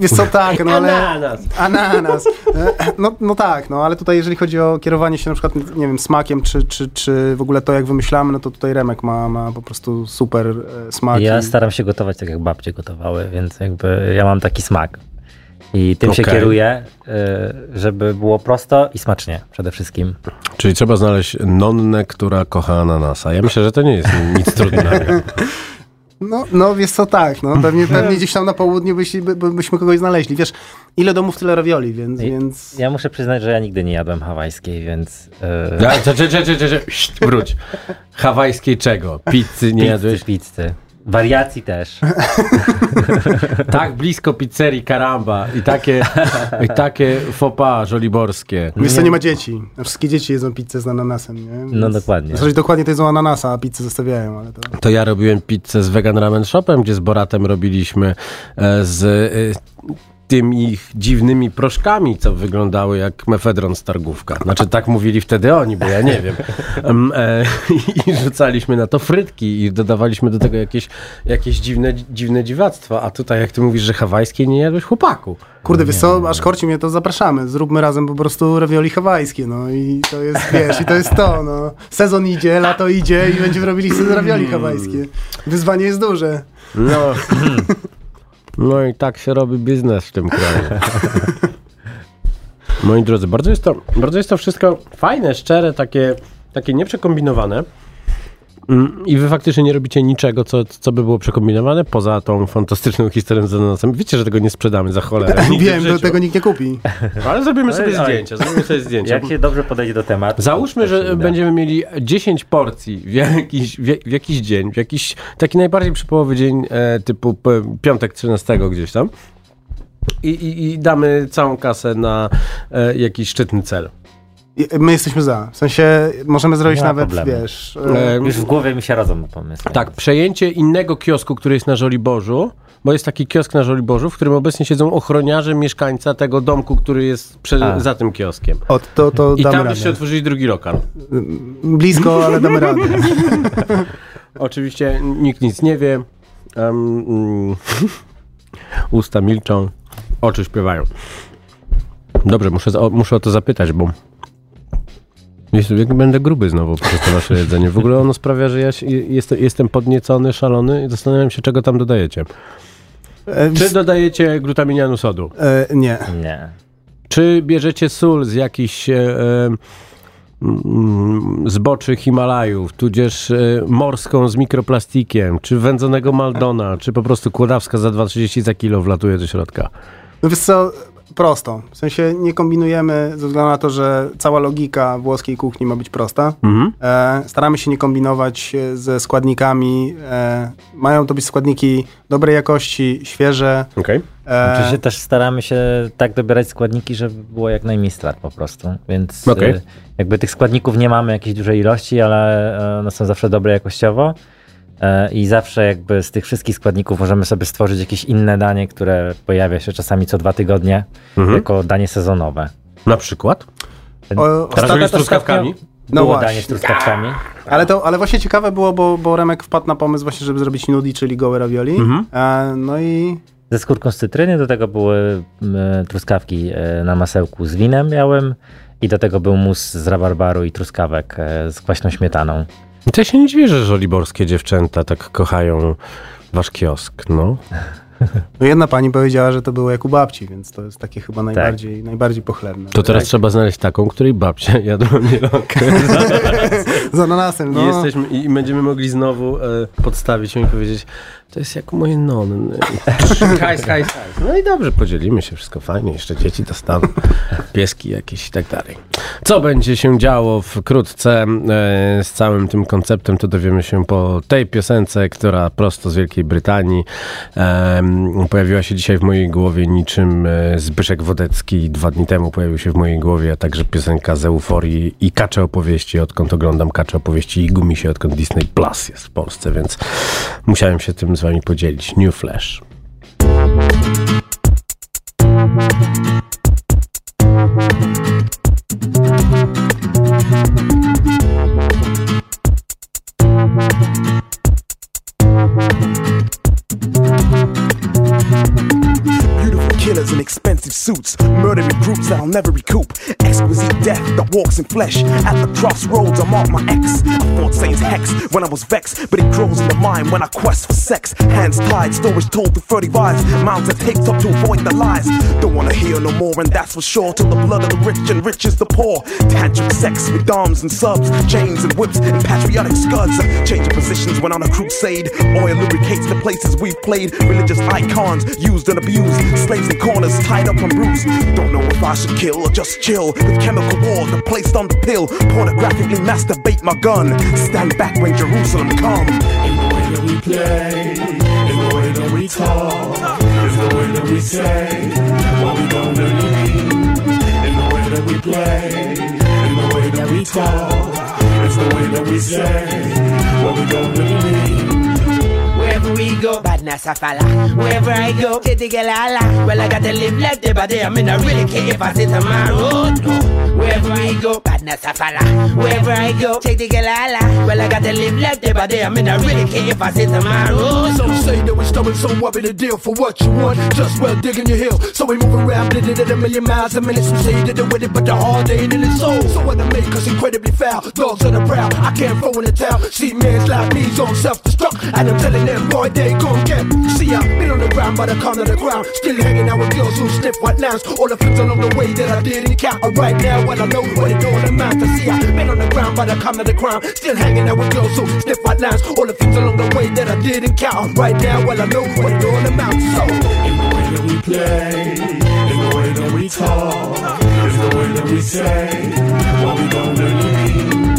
Wiesz co, tak, no ale... Ananas. Ananas. E, No, no tak, no ale tutaj jeżeli chodzi o kierowanie się na przykład, nie wiem, smakiem, czy, czy, czy w ogóle to, jak wymyślamy, no to tutaj Remek ma, ma po prostu super e, smak. Ja i- staram się gotować tak, jak babcie gotowały, więc jakby ja mam taki smak. I tym się Okej. kieruję, y, żeby było prosto i smacznie przede wszystkim. Czyli trzeba znaleźć nonnę, która kocha ananasa. Ja myślę, że to nie jest nic trudnego. No, no wiesz co, tak, no pewnie, pewnie gdzieś tam na południu byś, by, by, byśmy kogoś znaleźli. Wiesz, ile domów, tyle ravioli, więc... I- więc... Ja muszę przyznać, że ja nigdy nie jadłem hawajskiej, więc... y, Ja, cze, cze, cze, cze, cze, cze. Szt, Wróć. Hawajskiej czego? Pizzy nie jadłeś? Pizzy. Wariacji też. Tak blisko pizzerii, karamba. I takie, i takie faux pas żoliborskie. Wiesz co, nie ma dzieci. Wszystkie dzieci jedzą pizzę z ananasem, nie? No dokładnie. Znaczy dokładnie to jedzą ananasa, a pizzę zostawiają, ale to... To ja robiłem pizzę z Vegan Ramen Shopem, gdzie z Boratem robiliśmy e, z e, tymi ich dziwnymi proszkami, co wyglądały jak mefedron z targówka. Znaczy tak mówili wtedy oni, bo ja nie wiem. Em, e, I rzucaliśmy na to frytki i dodawaliśmy do tego jakieś, jakieś dziwne, dziwne dziwactwa. A tutaj jak ty mówisz, że hawajskie nie jadłeś chłopaku. Kurde, wiesz co, aż korci mnie, to zapraszamy. Zróbmy razem po prostu ravioli hawajskie, no i to jest, wiesz, i to jest to, no. Sezon idzie, lato idzie i będziemy robili ravioli hawajskie. Wyzwanie jest duże. No. No i tak się robi biznes w tym kraju. Moi drodzy, bardzo jest to, bardzo jest to wszystko fajne, szczere, takie, takie nieprzekombinowane. Mm, I wy faktycznie nie robicie niczego, co, co by było przekombinowane, poza tą fantastyczną historią z ananasem. Wiecie, że tego nie sprzedamy za cholerę. Wiem, do tego nikt nie kupi. Ale zrobimy sobie oj. zdjęcia, zrobimy sobie zdjęcia. Jak się dobrze podejdzie do tematu. Załóżmy, że będziemy mieli 10 porcji w jakiś, w, w jakiś dzień, w jakiś taki najbardziej przypołowy dzień, e, typu p, piątek 13 gdzieś tam. I, i, I damy całą kasę na e, jakiś szczytny cel. My jesteśmy za. W sensie możemy zrobić Nie ma nawet, problemu. wiesz... E, Już w głowie mi się rodzą pomysły. tak, przejęcie innego kiosku, który jest na Żoliborzu, bo jest taki kiosk na Żoliborzu, w którym obecnie siedzą ochroniarze mieszkańca tego domku, który jest prze, za tym kioskiem. od, to, to I damy tam radę. byście otworzyli drugi lokal. Blisko, ale damy radę. Oczywiście nikt nic nie wie. Mm, usta milczą, oczy śpiewają. Dobrze, muszę, o, muszę o to zapytać, bo jest, jak będę gruby znowu przez to wasze jedzenie. W ogóle ono sprawia, że ja się, jestem, jestem podniecony, szalony i zastanawiam się, czego tam dodajecie. E, Czy dodajecie glutaminianu sodu? e, nie. Nie. Czy bierzecie sól z jakichś e, e, zboczy Himalajów, tudzież e, morską z mikroplastikiem, czy wędzonego Maldona, czy po prostu kłodawska za 2,30 za kilo wlatuje do środka? No wiesz co, prosto. W sensie nie kombinujemy ze względu na to, że cała logika włoskiej kuchni ma być prosta. Mhm. E, staramy się nie kombinować e, ze składnikami. E, mają to być składniki dobrej jakości, świeże. Okej. E, Oczywiście też staramy się tak dobierać składniki, żeby było jak najmniej strat po prostu. Więc Okej. y, jakby tych składników nie mamy jakiejś dużej ilości, ale e, one są zawsze dobre jakościowo. E, I zawsze jakby z tych wszystkich składników możemy sobie stworzyć jakieś inne danie, które pojawia się czasami co dwa tygodnie Mhm. jako danie sezonowe. Na przykład? o, Teraz robisz truskawkami? No Było właśnie. danie z truskawkami. Ale to, ale właśnie ciekawe było, bo, bo Remek wpadł na pomysł właśnie, żeby zrobić nudi, czyli gołe ravioli. Mhm. E, no i Ze skórką z cytryny, do tego były mm, truskawki e, na masełku z winem miałem i do tego był mus z rabarbaru i truskawek e, z kwaśną śmietaną. To ja się nie dziwię, że żoliborskie dziewczęta tak kochają wasz kiosk, no. no jedna pani powiedziała, że to było jak u babci, więc to jest takie chyba najbardziej, najbardziej pochlebne. To teraz trzeba znaleźć taką, której babcia jadła mielonkę. Z ananasem, I, no. jesteśmy, I będziemy mogli znowu e, podstawić ją i powiedzieć, to jest jak u mojej nonny. hajs, hajs, hajs. No i dobrze, podzielimy się, wszystko fajnie, jeszcze dzieci dostaną, pieski jakieś i tak dalej. Co będzie się działo wkrótce e, z całym tym konceptem, to dowiemy się po tej piosence, która prosto z Wielkiej Brytanii em, pojawiła się dzisiaj w mojej głowie niczym e, Zbyszek Wodecki dwa dni temu pojawił się w mojej głowie, a także piosenka z Euforii i Kacze Opowieści, odkąd oglądam Kacze Opowieści i gumi się, odkąd Disney Plus jest w Polsce, więc musiałem się tym z wami podzielić. New Flash. Beautiful villas in expensive suits, murdering groups that I'll never recoup. Exquisite death that walks in flesh. At the crossroads, I mark my ex. I fought Satan's hex when I was vexed, but it grows in the mind when I quest for sex. Hands tied, stories told through 30 vibes. Mountains taped up to avoid the lies. Don't wanna hear no more, and that's for sure. Till the blood of the rich enriches the poor. Tantric sex with doms and subs, chains and whips, and patriotic scuds. Changing positions when on a crusade. Oil lubricates the places we've played. Religious icons used and abused. Slaves in corners tied up and bruised. Don't know if I should kill or just chill. With chemical war that placed on the pill. Pornographically masturbate my gun. Stand back when Jerusalem come. In the way that we play, in the way that we talk, in the way that we say what we don't really mean. In the way that we play, in the way that we talk, it's the way that we say what we don't really mean. We go, badness I follow. Wherever I go, titty get la. Well, I gotta live like the body. I mean, I really care if I sit on my road. No. Wherever we go, badness I follow. Wherever I go, take the get la. Well, I gotta live like the body. I mean, I really care if I sit on my road. Some say that we're stubborn, so what be the deal for what you want? Just well digging your heel. So we move around, did it at a million miles a minute. Some say that it with it, but the heart ain't in his soul. So what I make us incredibly foul. Dogs on the prowl, I can't throw in the towel. See mans like me's on self-destruct, and I'm telling them, boy, they gon' get. See, I've been on the ground, but I come to the ground. Still hanging out with girls who sniff white lines. All the things along the way that I didn't count. Or right now, well, I know what it all amounts to. See, I've been on the ground, but I come to the ground. Still hanging out with girls who sniff white lines. All the things along the way that I didn't count. Right now, well, I know what it all amounts to. So, In the way that we play, in the way that we talk, is the way that we say what we don't really mean.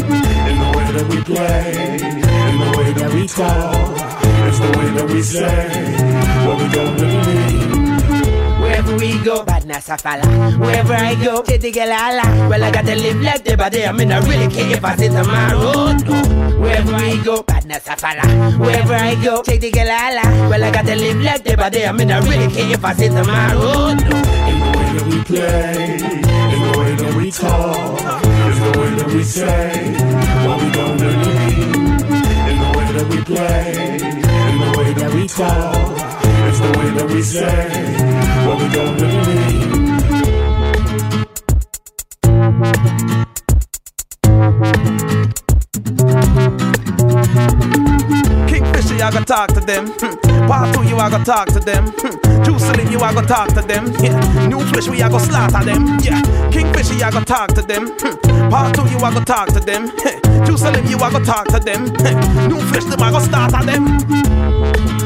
In the way that we play, in the way that we talk, the way that we say what we don't really mean. Wherever we go, badness I follow. Wherever I go, get la la. Well, I gotta live like the body. I mean, I really care if I sit on my road. No. Wherever we go, badness I follow. Wherever I go, take the get la la. Well, I gotta live like the body. I mean, I really care if I sit on my road. No. In the way that we play, in the way that we talk, is the way that we say what we don't really mean. In the way that we play, we talk, it's the way that we say what we don't really mean. Kingfisher, I gotta talk to them. Part two, you I gotta talk to them. Juicing, you I gotta talk to them. New flesh, we I gotta slaughter them. Yeah. Kingfisher, I gotta talk to them. Part two, you I gotta talk to them. Juicing, you I gotta talk to them. New flesh, them I gotta slaughter them.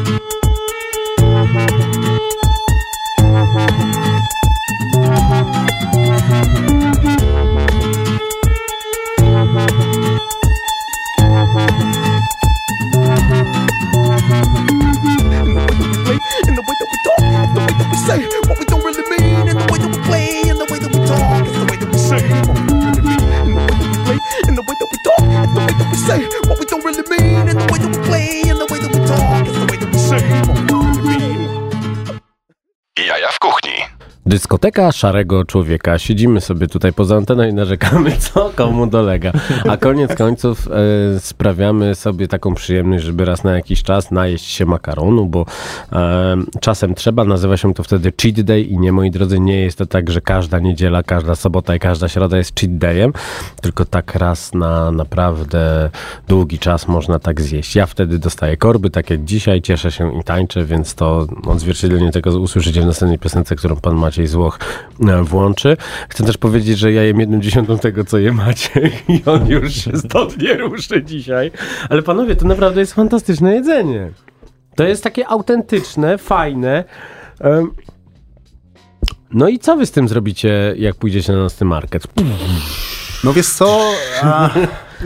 Jaja w kuchni. Dyskoteka szarego człowieka. Siedzimy sobie tutaj poza anteną i narzekamy, co komu dolega. A koniec końców e, sprawiamy sobie taką przyjemność, żeby raz na jakiś czas najeść się makaronu, bo e, czasem trzeba. Nazywa się to wtedy cheat day i nie, moi drodzy, nie jest to tak, że każda niedziela, każda sobota i każda środa jest cheat dayem, tylko tak raz na naprawdę długi czas można tak zjeść. Ja wtedy dostaję korby, tak jak dzisiaj, cieszę się i tańczę, więc to odzwierciedlenie tego usłyszycie w następnej piosence, którą pan Maciej Złoch e, włączy. Chcę też powiedzieć, że ja jem jedną dziesiątą tego, co je Maciej i on już się stąd nie ruszy dzisiaj. Ale panowie, to naprawdę jest fantastyczne jedzenie. To jest takie autentyczne, fajne. No i co wy z tym zrobicie, jak pójdziecie na nocny market? No wiesz co, a,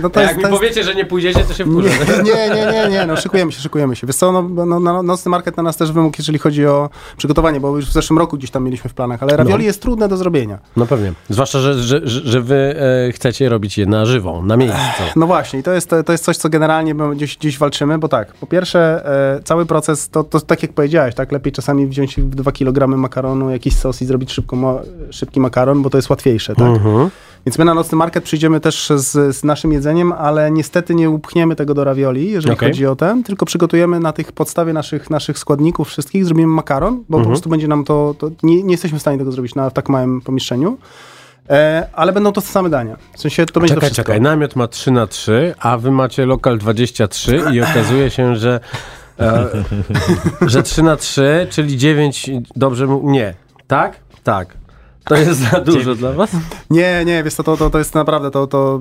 no to A jest... jak mi to jest... powiecie, że nie pójdziecie, to się wkurzę. Nie, nie, nie, nie, nie, no szykujemy się, szykujemy się. Wiesz co, no, no, no, nocny market na nas też wymógł, jeżeli chodzi o przygotowanie, bo już w zeszłym roku gdzieś tam mieliśmy w planach, ale ravioli No. jest trudne do zrobienia. No pewnie. Zwłaszcza, że, że, że że wy e, chcecie robić je na żywo, na miejscu. No właśnie, i to jest, to jest coś, co generalnie gdzieś, gdzieś walczymy, bo tak, po pierwsze, e, cały proces, to, to tak jak powiedziałeś, tak, lepiej czasami wziąć 2 kg makaronu, jakiś sos i zrobić szybko, ma, szybki makaron, bo to jest łatwiejsze, tak. Mhm. Więc my na nocny market przyjdziemy też z, z naszym jedzeniem, ale niestety nie upchniemy tego do ravioli, jeżeli Okej. chodzi o ten, tylko przygotujemy na tych podstawie naszych, naszych składników wszystkich, zrobimy makaron, bo Mhm. po prostu będzie nam to, to nie, nie jesteśmy w stanie tego zrobić na w tak małym pomieszczeniu. E, ale będą to te same dania. W sensie to będzie to Czekaj, wszystko. czekaj, namiot ma 3 na 3, a wy macie lokal 23 i okazuje się, że, e, że 3 na 3, czyli 9, dobrze mu... Nie. Tak? Tak. To jest za dużo dla was? Nie, nie, wiesz to, to, to jest naprawdę, to, to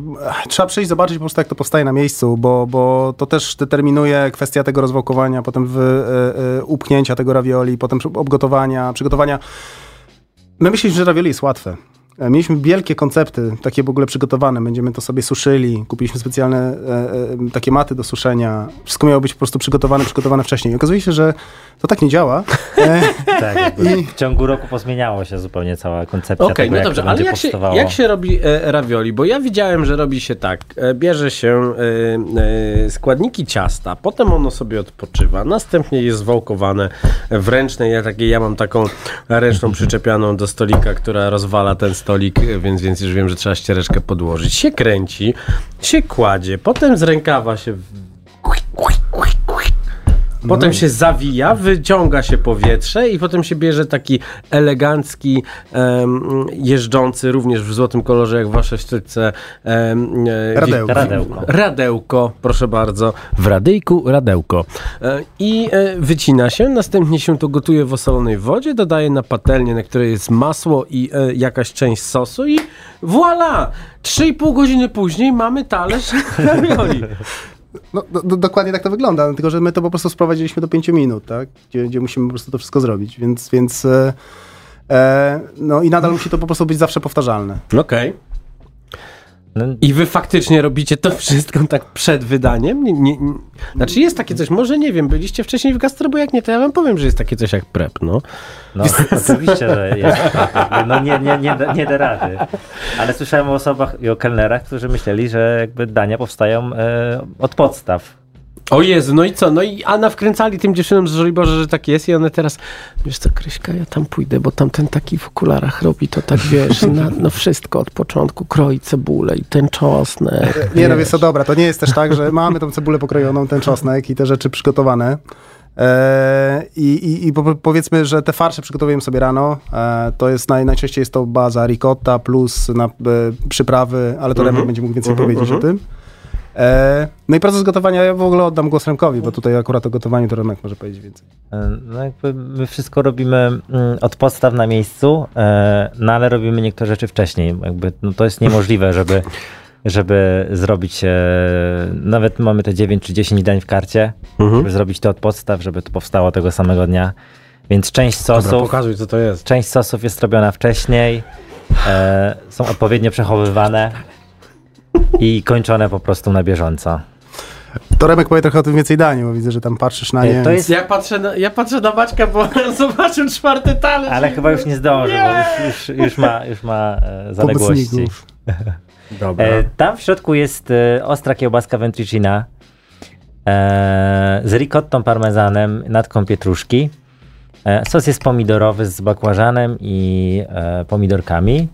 trzeba przyjść, zobaczyć po prostu jak to powstaje na miejscu, bo, bo to też determinuje kwestia tego rozwałkowania, potem w, e, e, upchnięcia tego ravioli, potem obgotowania, przygotowania. My myśleliśmy, że ravioli jest łatwe. E, Mieliśmy wielkie koncepty, takie w ogóle przygotowane. Będziemy to sobie suszyli, kupiliśmy specjalne e, e, takie maty do suszenia. Wszystko miało być po prostu przygotowane, przygotowane wcześniej. I okazuje się, że to tak nie działa. E, Tak, jakby w ciągu roku pozmieniało się zupełnie cała koncepcja Okej, tego, no jak dobrze, to ale jak się, jak się robi e, ravioli? Bo ja widziałem, że robi się tak. E, bierze się e, e, składniki ciasta, potem ono sobie odpoczywa, następnie jest wałkowane w ręcznej. Ja, takie, ja mam taką ręczną przyczepianą do stolika, która rozwala ten stolik, więc, więc już wiem, że trzeba ściereczkę podłożyć. Się kręci, się kładzie, potem z rękawa się Potem się zawija, wyciąga się powietrze i potem się bierze taki elegancki, em, jeżdżący, również w złotym kolorze, jak wasze sztyce. em, e, Radełko. Radełko. Radełko, proszę bardzo. W radyjku radełko. E, I e, wycina się, następnie się to gotuje w osolonej wodzie, dodaje na patelnię, na której jest masło i jakaś część sosu i voilà! 3,5 godziny później mamy talerz ravioli. No, do, do, dokładnie tak to wygląda, no, tylko że my to po prostu sprowadziliśmy do 5 minut, tak? Gdzie, gdzie musimy po prostu to wszystko zrobić, więc, więc e, e, no i nadal musi to po prostu być zawsze powtarzalne. Okej. No, I wy faktycznie robicie to wszystko tak przed wydaniem? Nie, nie, nie. Znaczy jest takie coś, może nie wiem, byliście wcześniej w gastro, bo jak nie, to ja wam powiem, że jest takie coś jak prep, no. No, oczywiście, że jest. Jakby, No nie, nie, nie, nie da rady. Ale słyszałem o osobach i o kelnerach, którzy myśleli, że jakby dania powstają e, od podstaw. O Jezu, no i co? No i Anna wkręcali tym dziewczynom z Żoliborza, że tak jest i one teraz, wiesz co, Kryśka, ja tam pójdę, bo tam ten taki w okularach robi to tak, wiesz, na, no wszystko od początku, kroi cebulę i ten czosnek. Nie no, jest to dobra, to nie jest też tak, że mamy tą cebulę pokrojoną, ten czosnek i te rzeczy przygotowane. E, I, i, i po, powiedzmy, że te farsze przygotowujemy sobie rano. E, to jest naj, najczęściej jest to baza ricotta plus na, e, przyprawy, ale to Mhm. Remek będzie mógł więcej Mhm, powiedzieć mhm. o tym. E, no i proces gotowania, ja w ogóle oddam głos Remkowi, bo tutaj akurat o gotowaniu to Remek może powiedzieć więcej. E, No jakby my wszystko robimy mm, od podstaw na miejscu, e, no ale robimy niektóre rzeczy wcześniej. Jakby, no to jest niemożliwe, żeby, żeby zrobić, nawet mamy te 9 czy 10 dań w karcie, Mhm. żeby zrobić to od podstaw, żeby to powstało tego samego dnia. Więc część Dobra, sosów, pokazuj, co to jest. część sosów jest robiona wcześniej, są odpowiednio przechowywane i kończone po prostu na bieżąco. To Remek powie trochę o tym więcej daniu, bo widzę, że tam patrzysz na Nie, nie. to więc- jest- Ja patrzę na, ja patrzę na Maćka, bo zobaczył czwarty talerz. Ale chyba już nie zdąży, bo już, już, już ma, już ma e, zaległości. Dobra. E, tam w środku jest e, ostra kiełbaska ventricina e, z ricottą parmezanem, natką pietruszki. E, sos jest pomidorowy z bakłażanem i e, pomidorkami.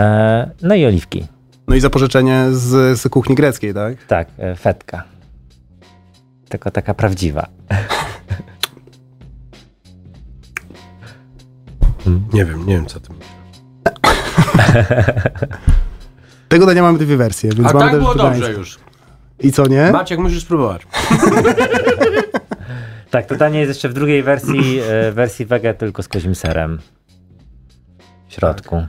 E, no i oliwki. No i zapożyczenie z, z kuchni greckiej, tak? Tak, e, fetka. Tylko taka prawdziwa. Nie wiem, nie wiem, co ty mówisz. Tego dania mamy dwie wersje, więc A mamy tak też było dobrze już. I co, nie? Maciek, musisz spróbować. Tak, to danie jest jeszcze w drugiej wersji, e, wersji wege, tylko z kozim serem. W środku.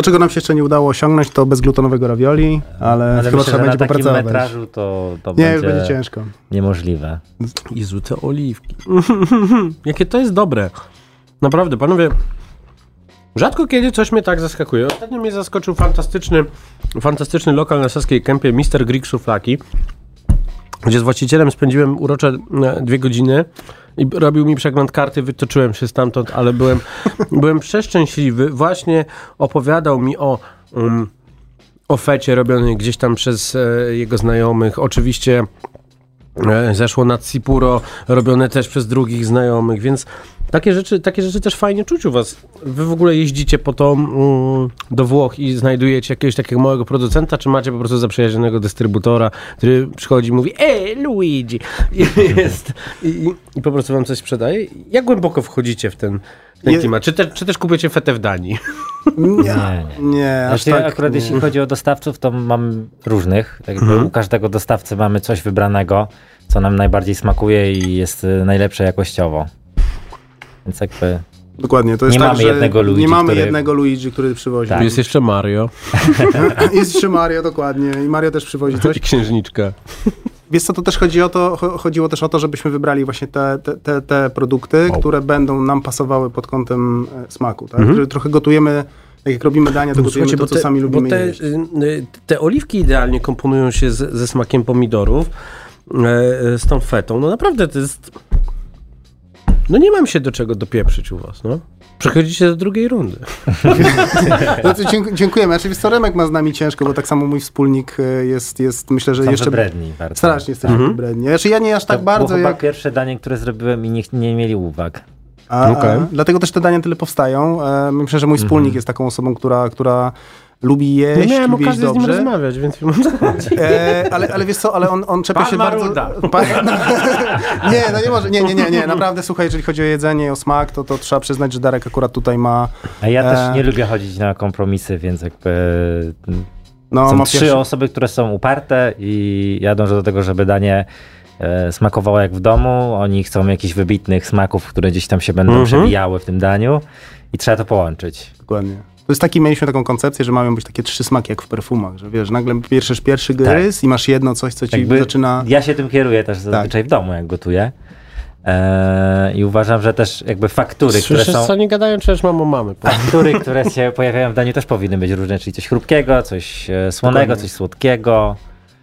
To, czego nam się jeszcze nie udało osiągnąć, to bezglutenowego ravioli, ale, Ale chyba myślę, trzeba na będzie popracować. metrażu to, to Nie, będzie, będzie ciężko. niemożliwe. Jezu, te oliwki. Jakie to jest dobre. Naprawdę, panowie, rzadko kiedy coś mnie tak zaskakuje. Ostatnio mnie zaskoczył fantastyczny, fantastyczny lokal na Saskiej Kępie, Mr. Greek Szuflaki, gdzie z właścicielem spędziłem urocze e, dwie godziny i robił mi przegląd karty, wytoczyłem się stamtąd, ale byłem, byłem przeszczęśliwy. Właśnie opowiadał mi o... Um, o fecie robionej gdzieś tam przez e, jego znajomych. Oczywiście e, zeszło na Cipuro, robione też przez drugich znajomych, więc takie rzeczy, takie rzeczy też fajnie czuć u was. Wy w ogóle jeździcie po to mm, do Włoch i znajdujecie jakiegoś takiego małego producenta, czy macie po prostu zaprzyjaźnionego dystrybutora, który przychodzi i mówi, ej, Luigi! I, jest, i, I po prostu wam coś sprzedaje? Jak głęboko wchodzicie w ten, w ten Je- klimat? Czy, te, czy też kupujecie fetę w Danii? Nie, nie, aż Znaczy, tak akurat nie. jeśli chodzi o dostawców, to mam różnych. Jakby Mhm. U każdego dostawcy mamy coś wybranego, co nam najbardziej smakuje i jest y, najlepsze jakościowo. Więc jakby Dokładnie, to jest nie tak, mamy że jednego Luigi, nie mamy który... jednego Luigi, który przywozi. Tak. Jest jeszcze Mario Jest jeszcze Mario, dokładnie. I Mario też przywozi coś. i księżniczka. Wiesz co, to też chodzi o to, cho- chodziło też o to, żebyśmy wybrali właśnie te, te, te, te produkty, które będą nam pasowały pod kątem e, smaku, tak? Mhm. Że trochę gotujemy, tak jak robimy dania, to gotujemy to, co sami lubimy te, jeść. y, y, te oliwki idealnie komponują się z, ze smakiem pomidorów, e, e, z tą fetą. No naprawdę to jest... No nie mam się do czego dopieprzyć u was, no. Przechodzicie do drugiej rundy. No to dzięk, dziękujemy. Oczywiście Remek ma z nami ciężko, bo tak samo mój wspólnik e, jest, jest myślę, że Są jeszcze... wybredni bardzo. Strasznie jesteśmy Mhm. wybredni. Znaczy ja nie aż tak to bardzo jak... pierwsze danie, które zrobiłem i nie, nie mieli uwag. A, Okej. a, dlatego też te dania tyle powstają. E, myślę, że mój Mhm. wspólnik jest taką osobą, która, która lubi jeść, miałem lubi jeść okazji z nim dobrze. rozmawiać, więc mam zachodzić. E, ale, ale wiesz co, ale on, on czepia Pan się bardzo... Pan, nie, no nie może, nie, nie, nie, nie, naprawdę, słuchaj, jeżeli chodzi o jedzenie i o smak, to, to trzeba przyznać, że Darek akurat tutaj ma... A ja E, też nie lubię chodzić na kompromisy, więc jakby No, są trzy pierwszy- osoby, które są uparte i ja dążę do tego, żeby danie e, smakowało jak w domu. Oni chcą jakichś wybitnych smaków, które gdzieś tam się będą Mhm. przewijały w tym daniu i trzeba to połączyć. Dokładnie. To jest taki, mieliśmy taką koncepcję, że mają być takie trzy smaki jak w perfumach, że wiesz, nagle bierzesz pierwszy gryz i masz jedno coś, co ci Tak. Jakby zaczyna... Ja się tym kieruję też zazwyczaj w domu, jak gotuję. E, I uważam, że też jakby faktury, które Słyszysz, są... co nie gadają, czy też mamo mamy? Faktury, które się pojawiają w daniu też powinny być różne, czyli coś chrupkiego, coś e, słonego, Dokładnie. coś słodkiego.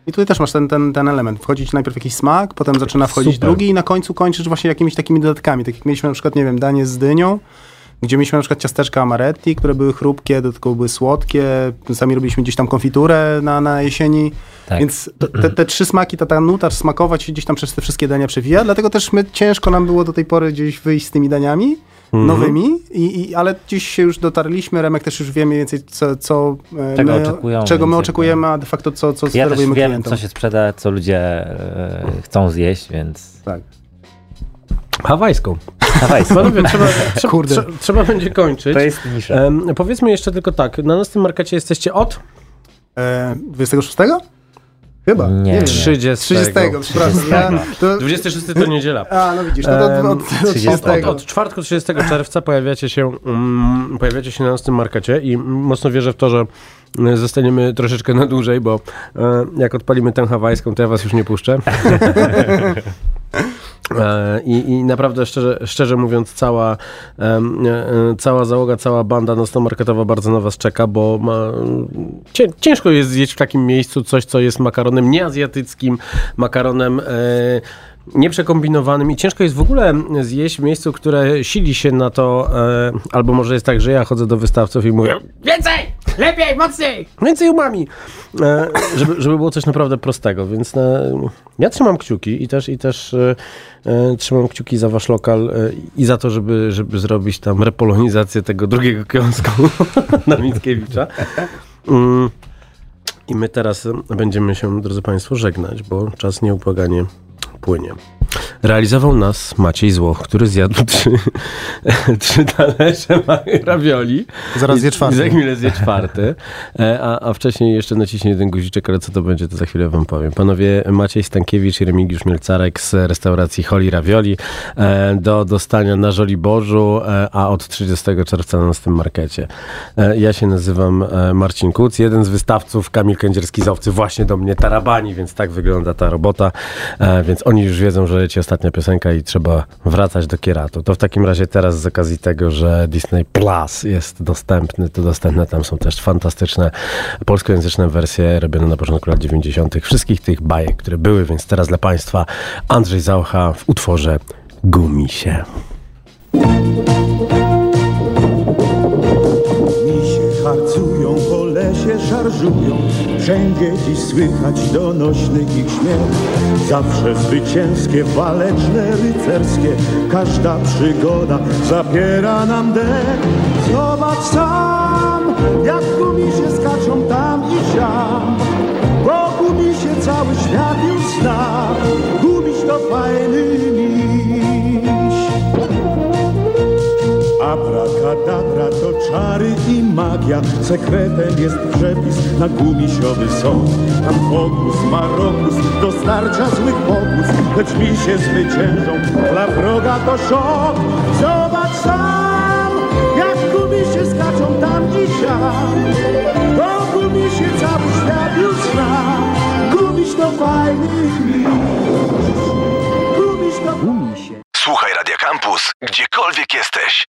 I tutaj też masz ten, ten, ten element. Wchodzi ci najpierw jakiś smak, potem zaczyna wchodzić Super. drugi i na końcu kończysz właśnie jakimiś takimi dodatkami. Tak jak mieliśmy na przykład, nie wiem, danie z dynią, gdzie mieliśmy na przykład ciasteczka amaretti, które były chrupkie, dodatkowo były słodkie. Sami robiliśmy gdzieś tam konfiturę na, na jesieni. Tak. Więc te, te trzy smaki, ta, ta nuta smakować się gdzieś tam przez te wszystkie dania przewija. Dlatego też my ciężko nam było do tej pory gdzieś wyjść z tymi daniami. Mhm. Nowymi, i, i, ale dziś się już dotarliśmy. Remek też już wie mniej więcej, co, co e, Czego my, czego my oczekujemy, a de facto co, co Ja też wiem, klientom. co się sprzeda, co ludzie e, chcą zjeść, więc... Tak. Hawajską. Hawajską. Panowie, trzeba, trzeba, Kurde. trzeba, trzeba będzie kończyć. To jest nisza. Em, powiedzmy jeszcze tylko tak, na naszym markecie jesteście od E, 26? Chyba. Nie, wiem. 30. 30, przepraszam. Ja, to, 26 to niedziela. a, no widzisz, to od, od, od 30. Od, od, od czwartku 30 czerwca pojawiacie się, mm, pojawiacie się na naszym markecie i mocno wierzę w to, że zostaniemy troszeczkę na dłużej, bo e, jak odpalimy tę hawajską, to ja was już nie puszczę. E, I, I naprawdę szczerze, szczerze mówiąc, cała, e, cała załoga, cała banda nocno-marketowa bardzo na was czeka, bo ma, cię, ciężko jest zjeść w takim miejscu coś, co jest makaronem nieazjatyckim, makaronem e, nieprzekombinowanym i ciężko jest w ogóle zjeść w miejscu, które sili się na to, albo może jest tak, że ja chodzę do wystawców i mówię Więcej! Lepiej, mocniej! więcej umami, e, żeby, żeby było coś naprawdę prostego, więc e, ja trzymam kciuki i też, i też e, e, trzymam kciuki za wasz lokal e, i za to, żeby, żeby zrobić tam repolonizację tego drugiego kiosku na Mickiewicza. Mm. I my teraz będziemy się, drodzy Państwo, żegnać, bo czas nieubłaganie płynie. Realizował nas Maciej Złoch, który zjadł trzy, trzy talerze ravioli. Zaraz zje czwarty. Za chwilę zje czwarty. E, A, a wcześniej jeszcze naciśnie jeden guziczek, ale co to będzie, to za chwilę wam powiem. Panowie Maciej Stankiewicz i Remigiusz Mielcarek z restauracji Holi Ravioli e, do dostania na Żoliborzu, e, a od 30 czerwca na tym markecie. Ja się nazywam Marcin Kuc, jeden z wystawców Kamil Kędzierski z Owcy właśnie do mnie tarabani, więc tak wygląda ta robota. Więc oni już wiedzą, że leci ostatnia piosenka i trzeba wracać do Kieratu. To w takim razie teraz z okazji tego, że Disney Plus jest dostępny, to dostępne tam są też fantastyczne polskojęzyczne wersje robione na początku lat 90. Wszystkich tych bajek, które były, więc teraz dla Państwa Andrzej Zaucha w utworze Gumisie. Się szarżują Wszędzie dziś słychać donośny ich śmiech. Zawsze zwycięskie, waleczne, rycerskie Każda przygoda zabiera nam dech. Zobacz sam, jak gumisie skaczą tam i siam Bo gumisie cały świat już zna. Gumiś to fajny miś. Abracadabra to czary i magia Sekretem jest przepis na gumisiowy sąd Tam fokus, marokus dostarcza złych pokus Choć mi się zwyciężą, dla wroga to szok Zobacz sam, jak gumisie skaczą tam i siam. Bo gumisie cały świat już zna. Gumiś to fajny Gumiś to gumisie Słuchaj Radio Campus, gdziekolwiek jesteś.